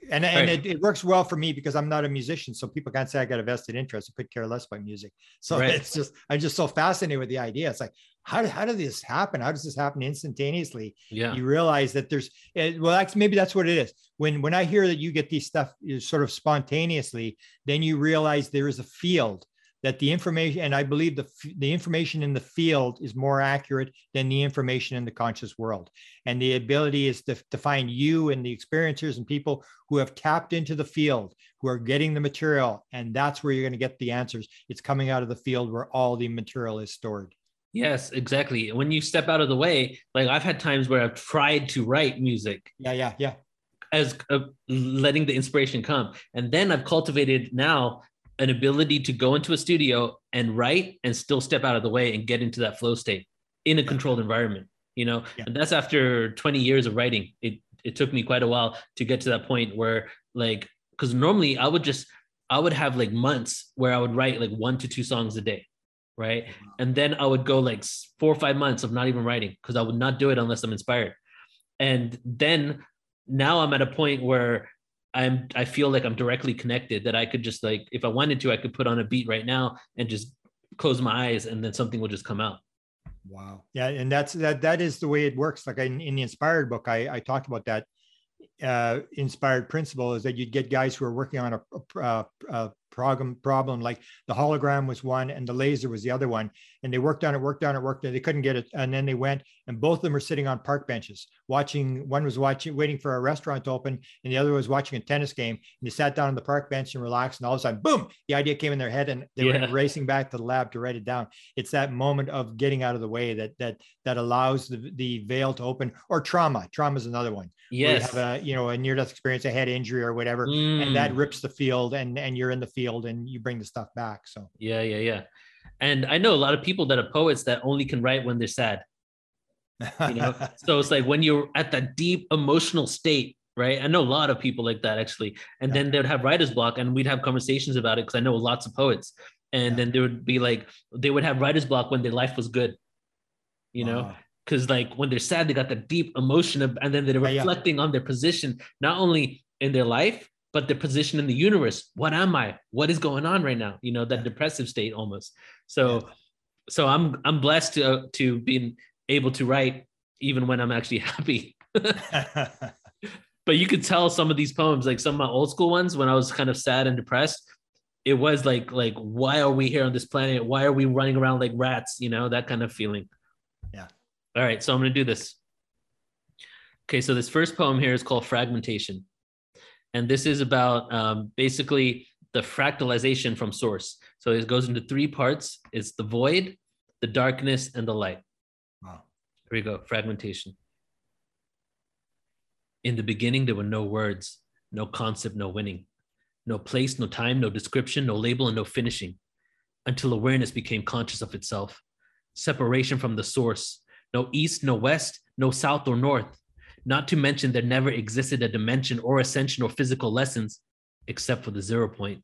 And, and right. it, it, works well for me because I'm not a musician. So people can't say I got a vested interest. I could care less about music. So right. it's just, I'm just so fascinated with the idea. It's like, how, how did this happen? How does this happen instantaneously? Yeah. You realize that there's, well, that's, maybe that's what it is. When, when I hear that you get these stuff sort of spontaneously, then you realize there is a field that the information, and I believe the, the information in the field is more accurate than the information in the conscious world. And the ability is to, to find you and the experiencers and people who have tapped into the field, who are getting the material. And that's where you're going to get the answers. It's coming out of the field where all the material is stored. Yes, exactly. When you step out of the way, like I've had times where I've tried to write music. Yeah, yeah, yeah. As uh, letting the inspiration come. And then I've cultivated now an ability to go into a studio and write and still step out of the way and get into that flow state in a controlled environment you know? Yeah. and that's after 20 years of writing. It it took me quite a while to get to that point where like because normally i would just i would have like months where i would write like one to two songs a day right? And then i would go like four or five months of not even writing because i would not do it unless i'm inspired. And then now i'm at a point where I'm I feel like I'm directly connected that I could just like if I wanted to I could put on a beat right now and just close my eyes and then something will just come out. Wow. Yeah, and that's that that is the way it works. Like in, in the inspired book, I I talked about that uh, inspired principle is that you'd get guys who are working on a, a, a, problem problem. Like the hologram was one and the laser was the other one. And they worked on it worked on it worked on it. They couldn't get it. And then they went and both of them were sitting on park benches watching one was watching waiting for a restaurant to open and the other was watching a tennis game. And they sat down on the park bench and relaxed. And all of a sudden boom the idea came in their head and they yeah. were racing back to the lab to write it down. It's that moment of getting out of the way that that that allows the, the veil to open or trauma. Trauma is another one. Yes you have a you know a near-death experience a head injury or whatever mm. and that mm. rips the field and and you're in the field field and you bring the stuff back. So yeah, yeah, yeah. And I know a lot of people that are poets that only can write when they're sad. You know, (laughs) so it's like when you're at that deep emotional state, right? I know a lot of people like that actually. And yeah. then they'd have writer's block and we'd have conversations about it because I know lots of poets. And yeah. then there would be like they would have writer's block when their life was good, you know. Uh-huh. Because like when they're sad, they got that deep emotion of, and then they're reflecting yeah, on their position, not only in their life, but the position in the universe what am i what is going on right now you know that depressive state almost so so i'm i'm blessed to uh, to be able to write even when i'm actually (laughs) happy (laughs) but you could tell some of these poems like some of my old school ones when i was kind of sad and depressed it was like like why are we here on this planet? Why are we running around like rats? You know that kind of feeling. Yeah. All right, so I'm gonna do this. Okay, so this first poem here is called Fragmentation, and this is about um, basically the fractalization from source. So it goes into three parts: it's the void, the darkness, and the light. Wow. Here we go. Fragmentation. In the beginning, there were no words, no concept, no winning, no place, no time, no description, no label, and no finishing until awareness became conscious of itself. Separation from the source, no east, no west, no south or north. Not to mention, there never existed a dimension or ascension or physical lessons except for the zero point.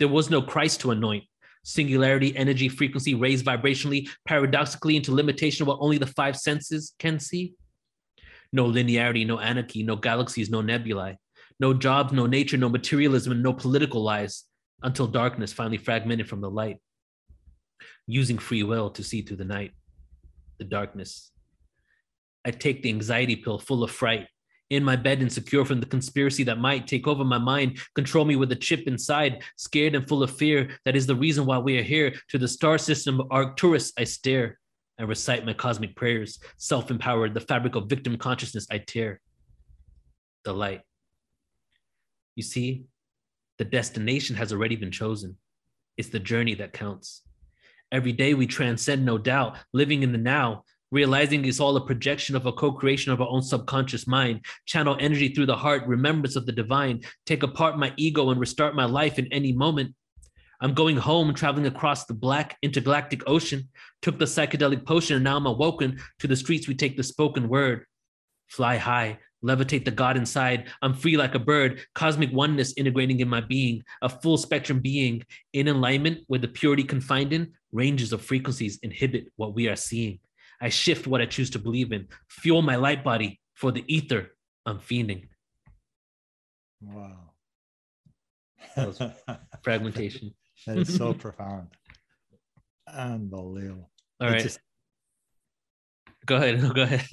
There was no Christ to anoint. Singularity, energy, frequency raised vibrationally, paradoxically into limitation what only the five senses can see. No linearity, no anarchy, no galaxies, no nebulae, no jobs, no nature, no materialism, and no political lies until darkness finally fragmented from the light, using free will to see through the night, the darkness. I take the anxiety pill full of fright, in my bed insecure from the conspiracy that might take over my mind, control me with a chip inside, scared and full of fear. That is the reason why we are here. To the star system of Arcturus, I stare and recite my cosmic prayers. Self empowered, the fabric of victim consciousness, I tear. The light. You see, the destination has already been chosen. It's the journey that counts. Every day we transcend, no doubt, living in the now, realizing it's all a projection of a co-creation of our own subconscious mind. Channel energy through the heart remembrance of the divine. Take apart my ego and restart my life in any moment. I'm going home traveling across the black intergalactic ocean. Took the psychedelic potion and now i'm awoken to the streets we take the spoken word. Fly high levitate the god inside. I'm free like a bird cosmic oneness integrating in my being a full spectrum being in alignment with the purity confined in ranges of frequencies inhibit what we are seeing I shift what I choose to believe in, fuel my light body for the ether I'm fiending. Wow. (laughs) Fragmentation. that is so (laughs) profound. Unbelievable. All right. just- go ahead. (laughs) Go ahead.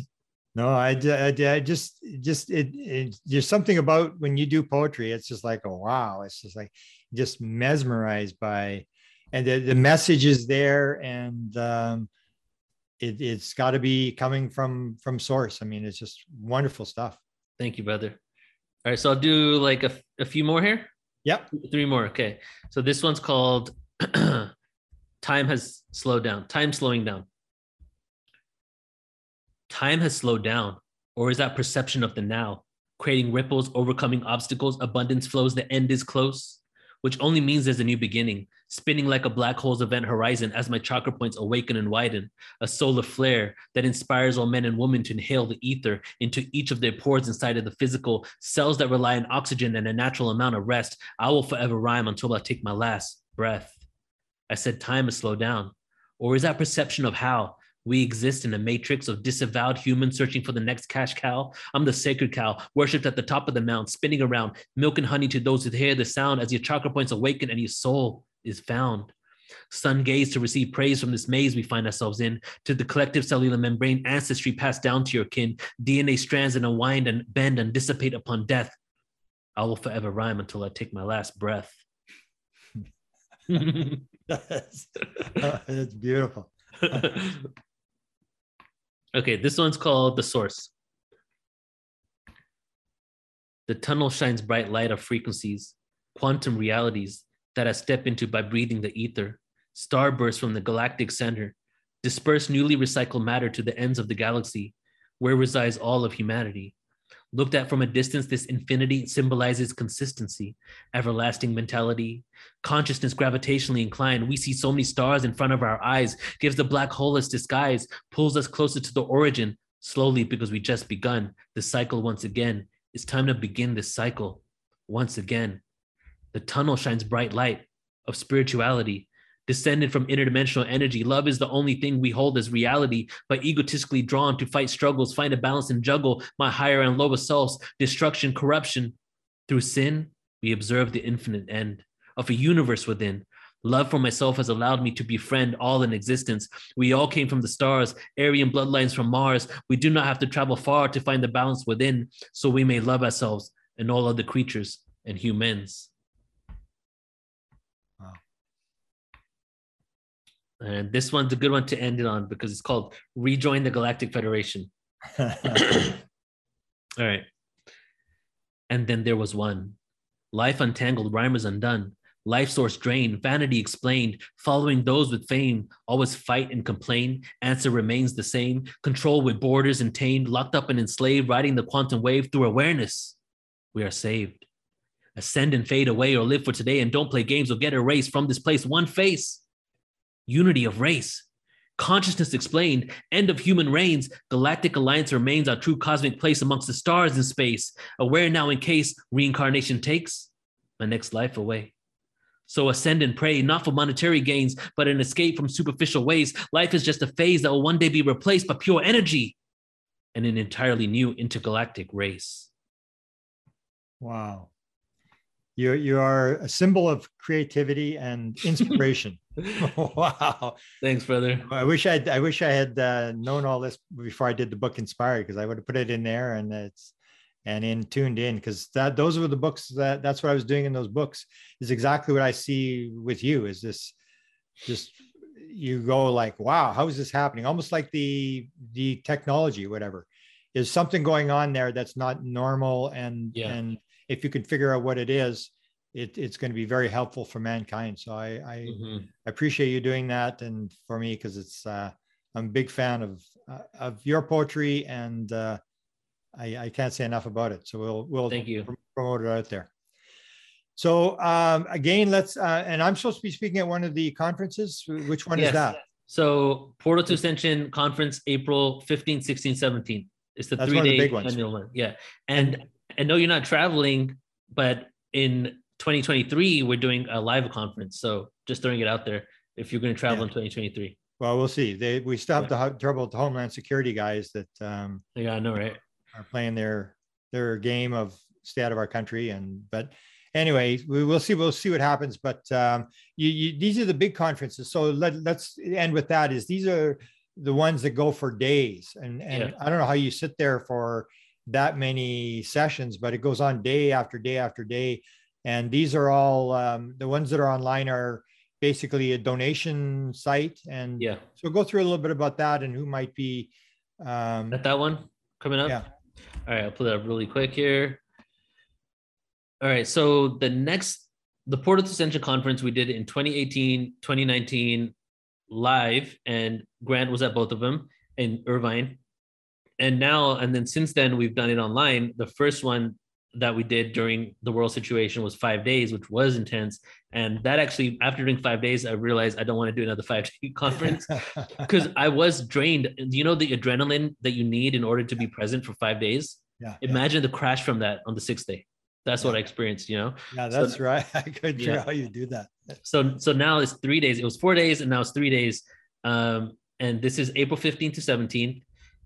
no, I, I, I just, just, it, it, there's something about when you do poetry, it's just like, oh, wow. It's just like, just mesmerized by, and the, the message is there and, um, it, it's got to be coming from, from source. I mean, it's just wonderful stuff. Thank you, brother. All right. So I'll do like a, a few more here. Yep. Three more. Okay. So this one's called (clears throat) Time Has Slowed Down. Time Slowing Down. Time has slowed down, or is that perception of the now, creating ripples, overcoming obstacles, abundance flows, the end is close, which only means there's a new beginning, spinning like a black hole's event horizon as my chakra points awaken and widen, a solar flare that inspires all men and women to inhale the ether into each of their pores inside of the physical cells that rely on oxygen and a natural amount of rest. I will forever rhyme until I take my last breath. I said time has slowed down. Or is that perception of how we exist in a matrix of disavowed humans searching for the next cash cow? I'm the sacred cow, worshipped at the top of the mount, spinning around, milk and honey to those who hear the sound as your chakra points awaken and your soul is found. Sun gaze to receive praise from this maze we find ourselves in, to the collective cellular membrane ancestry passed down to your kin, DNA strands that unwind and bend and dissipate upon death. I will forever rhyme until I take my last breath. That's, (laughs) that's beautiful. (laughs) okay, this one's called The Source. The tunnel shines bright light of frequencies, quantum realities that I step into by breathing the ether, starbursts from the galactic center, disperse newly recycled matter to the ends of the galaxy, where resides all of humanity. Looked at from a distance, this infinity symbolizes consistency, everlasting mentality, consciousness gravitationally inclined. We see so many stars in front of our eyes, gives the black hole its disguise, pulls us closer to the origin, slowly because we just begun the cycle once again. It's time to begin this cycle once again. The tunnel shines bright light of spirituality, descended from interdimensional energy. Love is the only thing we hold as reality, but egotistically drawn to fight struggles, find a balance and juggle my higher and lower selves, destruction, corruption. Through sin, we observe the infinite end of a universe within. Love for myself has allowed me to befriend all in existence. We all came from the stars, Aryan bloodlines from Mars. We do not have to travel far to find the balance within, so we may love ourselves and all other creatures and humans. Wow. And this one's a good one to end it on because it's called Rejoin the Galactic Federation. (coughs) All right. And then there was one. Life untangled, rhymers undone. Life source drained, vanity explained. Following those with fame, always fight and complain. Answer remains the same. Control with borders and tamed, locked up and enslaved, riding the quantum wave through awareness. We are saved. Ascend and fade away or live for today and don't play games or get erased from this place. One face unity of race. Consciousness explained, end of human reigns, galactic alliance remains our true cosmic place amongst the stars in space, aware now in case reincarnation takes my next life away. So ascend and pray, not for monetary gains, but an escape from superficial ways. Life is just a phase that will one day be replaced by pure energy and an entirely new intergalactic race. Wow. You, you are a symbol of creativity and (laughs) inspiration. (laughs) wow. Thanks, brother. I wish I I wish I had uh, known all this before I did the book Inspired because I would have put it in there and it's and in tuned in because that those were the books that that's what I was doing in those books is exactly what I see with you is this just you go like wow how is this happening almost like the the technology whatever is something going on there that's not normal and yeah. and if you can figure out what it is it, it's going to be very helpful for mankind. So I, I mm-hmm. appreciate you doing that. And for me, because it's, uh, I'm a big fan of, uh, of your poetry and uh, I, I can't say enough about it. So we'll, we'll Thank you. promote it out there. So um, again, let's, uh, and I'm supposed to be speaking at one of the conferences. Which one yes. is that? So Portal to Ascension conference, April 15, 16, 17. It's the That's three day annual one. Yeah. And I know you're not traveling, but in 2023, we're doing a live conference. So just throwing it out there if you're going to travel yeah. in 2023. Well, we'll see. They we still have yeah. the trouble the Homeland Security guys that um yeah, I know, right? Are playing their their game of stay out of our country. And but anyway, we will see. We'll see what happens. But um, you, you, these are the big conferences. So let, let's end with that. Is these are the ones that go for days, and and yeah. I don't know how you sit there for that many sessions, but it goes on day after day after day. And these are all um, the ones that are online are basically a donation site. And yeah, so go through a little bit about that and who might be um, at that one coming up. Yeah. All right, I'll pull it up really quick here. All right, so the next the Portal to Ascension conference we did in 2018, 2019 live, and Grant was at both of them in Irvine. And now, and then since then, we've done it online. The first one that we did during the world situation was five days, which was intense. And that actually, after doing five days, I realized I don't want to do another (laughs) five day conference (laughs) because I was drained. You know, the adrenaline that you need in order to be present for five days. Yeah. Imagine yeah. the crash from that on the sixth day. That's yeah. what I experienced, you know? Yeah, that's so, right. (laughs) I couldn't yeah. how you do that. So, so now it's three days. It was four days and now it's three days. Um, and this is April 15 to 17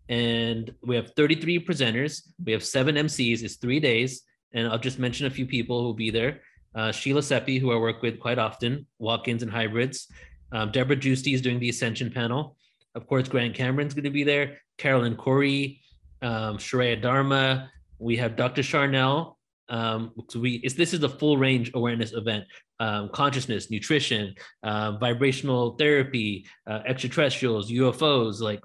and we have 33 presenters. We have seven MCs. It's three days, and I'll just mention a few people who will be there. Uh, Sheila Seppi, who I work with quite often, walk-ins and hybrids. Um, Deborah Giusti is doing the Ascension panel. Of course, Grant Cameron's going to be there. Caroline Cory, um, Sharaya Dharma. We have Dr. Charnel. Um, so we this is a full range awareness event. Um, consciousness, nutrition, uh, vibrational therapy, uh, extraterrestrials, UFOs, like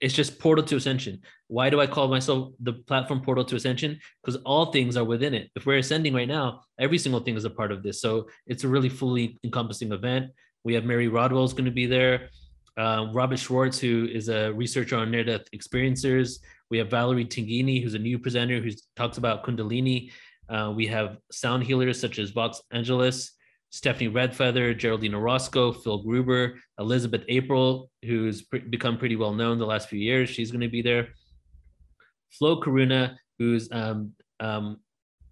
it's just portal to ascension. Why do I call myself the platform portal to ascension? Because all things are within it. If we're ascending right now, every single thing is a part of this. So it's a really fully encompassing event. We have Mary Rodwell is going to be there. Uh, Robert Schwartz, who is a researcher on near-death experiencers. We have Valerie Tingini, who's a new presenter who talks about Kundalini. Uh, we have sound healers such as Vox Angeles. Stephanie Redfeather, Geraldine Orozco, Phil Gruber, Elizabeth April, who's pre- become pretty well known the last few years. She's going to be there. Flo Karuna, who's um, um,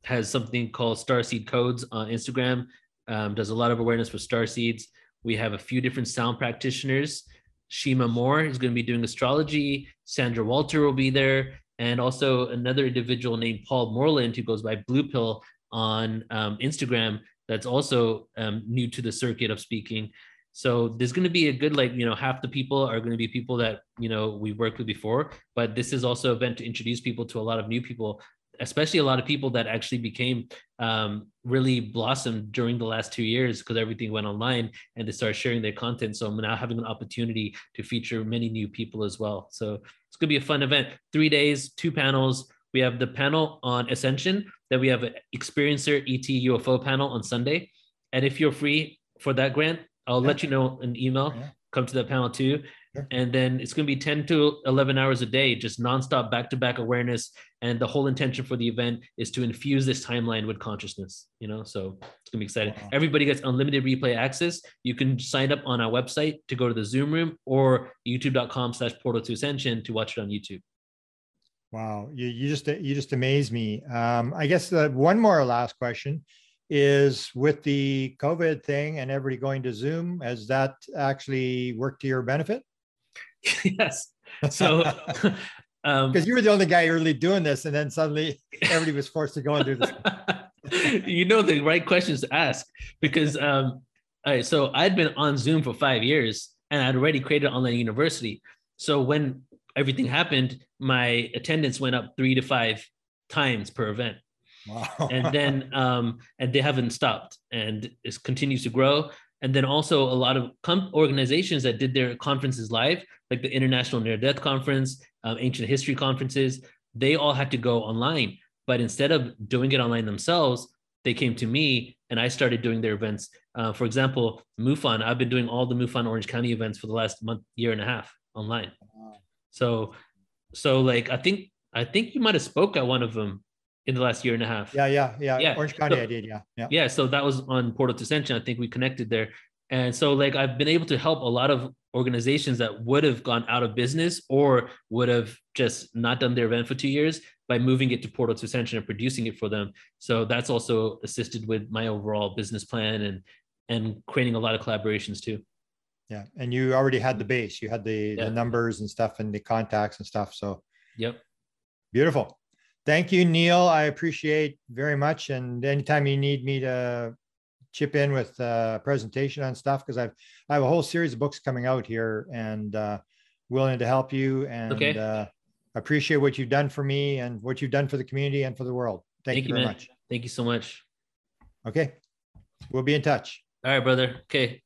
has something called Starseed Codes on Instagram, um, does a lot of awareness for star seeds. We have a few different sound practitioners. Shima Moore is going to be doing astrology. Sandra Walter will be there. And also another individual named Paul Moreland, who goes by Blue Pill on um, Instagram, that's also um, new to the circuit of speaking. So there's going to be a good like you know half the people are going to be people that you know we've worked with before, but this is also an event to introduce people to a lot of new people especially a lot of people that actually became um, really blossomed during the last two years because everything went online and they started sharing their content. So I'm now having an opportunity to feature many new people as well. So it's going to be a fun event. Three days, two panels. We have the panel on Ascension. Then we have an Experiencer ET UFO panel on Sunday. And if you're free for that grant, I'll yeah. let you know an email. Yeah. Come to that panel too. Sure. And then it's going to be 10 to 11 hours a day, just nonstop back to back awareness. And the whole intention for the event is to infuse this timeline with consciousness, you know? So it's going to be exciting. Wow. Everybody gets unlimited replay access. You can sign up on our website to go to the Zoom room or youtube.com slash portal to ascension to watch it on YouTube. Wow. You, you just, you just amaze me. Um, I guess the one more last question is with the COVID thing and everybody going to Zoom, has that actually worked to your benefit? (laughs) yes. So, (laughs) um, because you were the only guy really doing this, and then suddenly everybody was forced to go and do this. (laughs) you know the right questions to ask because, um, all right. So I'd been on Zoom for five years, and I'd already created online university. So when everything happened, my attendance went up three to five times per event. Wow. and then (laughs) um, and they haven't stopped and it continues to grow and then also a lot of com- organizations that did their conferences live like the international near death conference um, ancient history conferences they all had to go online but instead of doing it online themselves they came to me and i started doing their events uh, for example mufon i've been doing all the mufon orange county events for the last month year and a half online so so like i think i think you might have spoke at one of them in the last year and a half. Yeah, yeah, yeah. yeah. Orange County, so, I did. Yeah, yeah. Yeah. So that was on Portal to Ascension. I think we connected there. And so, like, I've been able to help a lot of organizations that would have gone out of business or would have just not done their event for two years by moving it to Portal to Ascension and producing it for them. So that's also assisted with my overall business plan and and creating a lot of collaborations too. Yeah, and you already had the base. You had the yeah. the numbers and stuff and the contacts and stuff. So. Yep. Beautiful. Thank you, Neil. I appreciate very much. And anytime you need me to chip in with a presentation on stuff, because I've I have a whole series of books coming out here and uh, willing to help you. And okay. uh, appreciate what you've done for me and what you've done for the community and for the world. Thank, Thank you, very man. much. Thank you so much. Okay. We'll be in touch. All right, brother. Okay.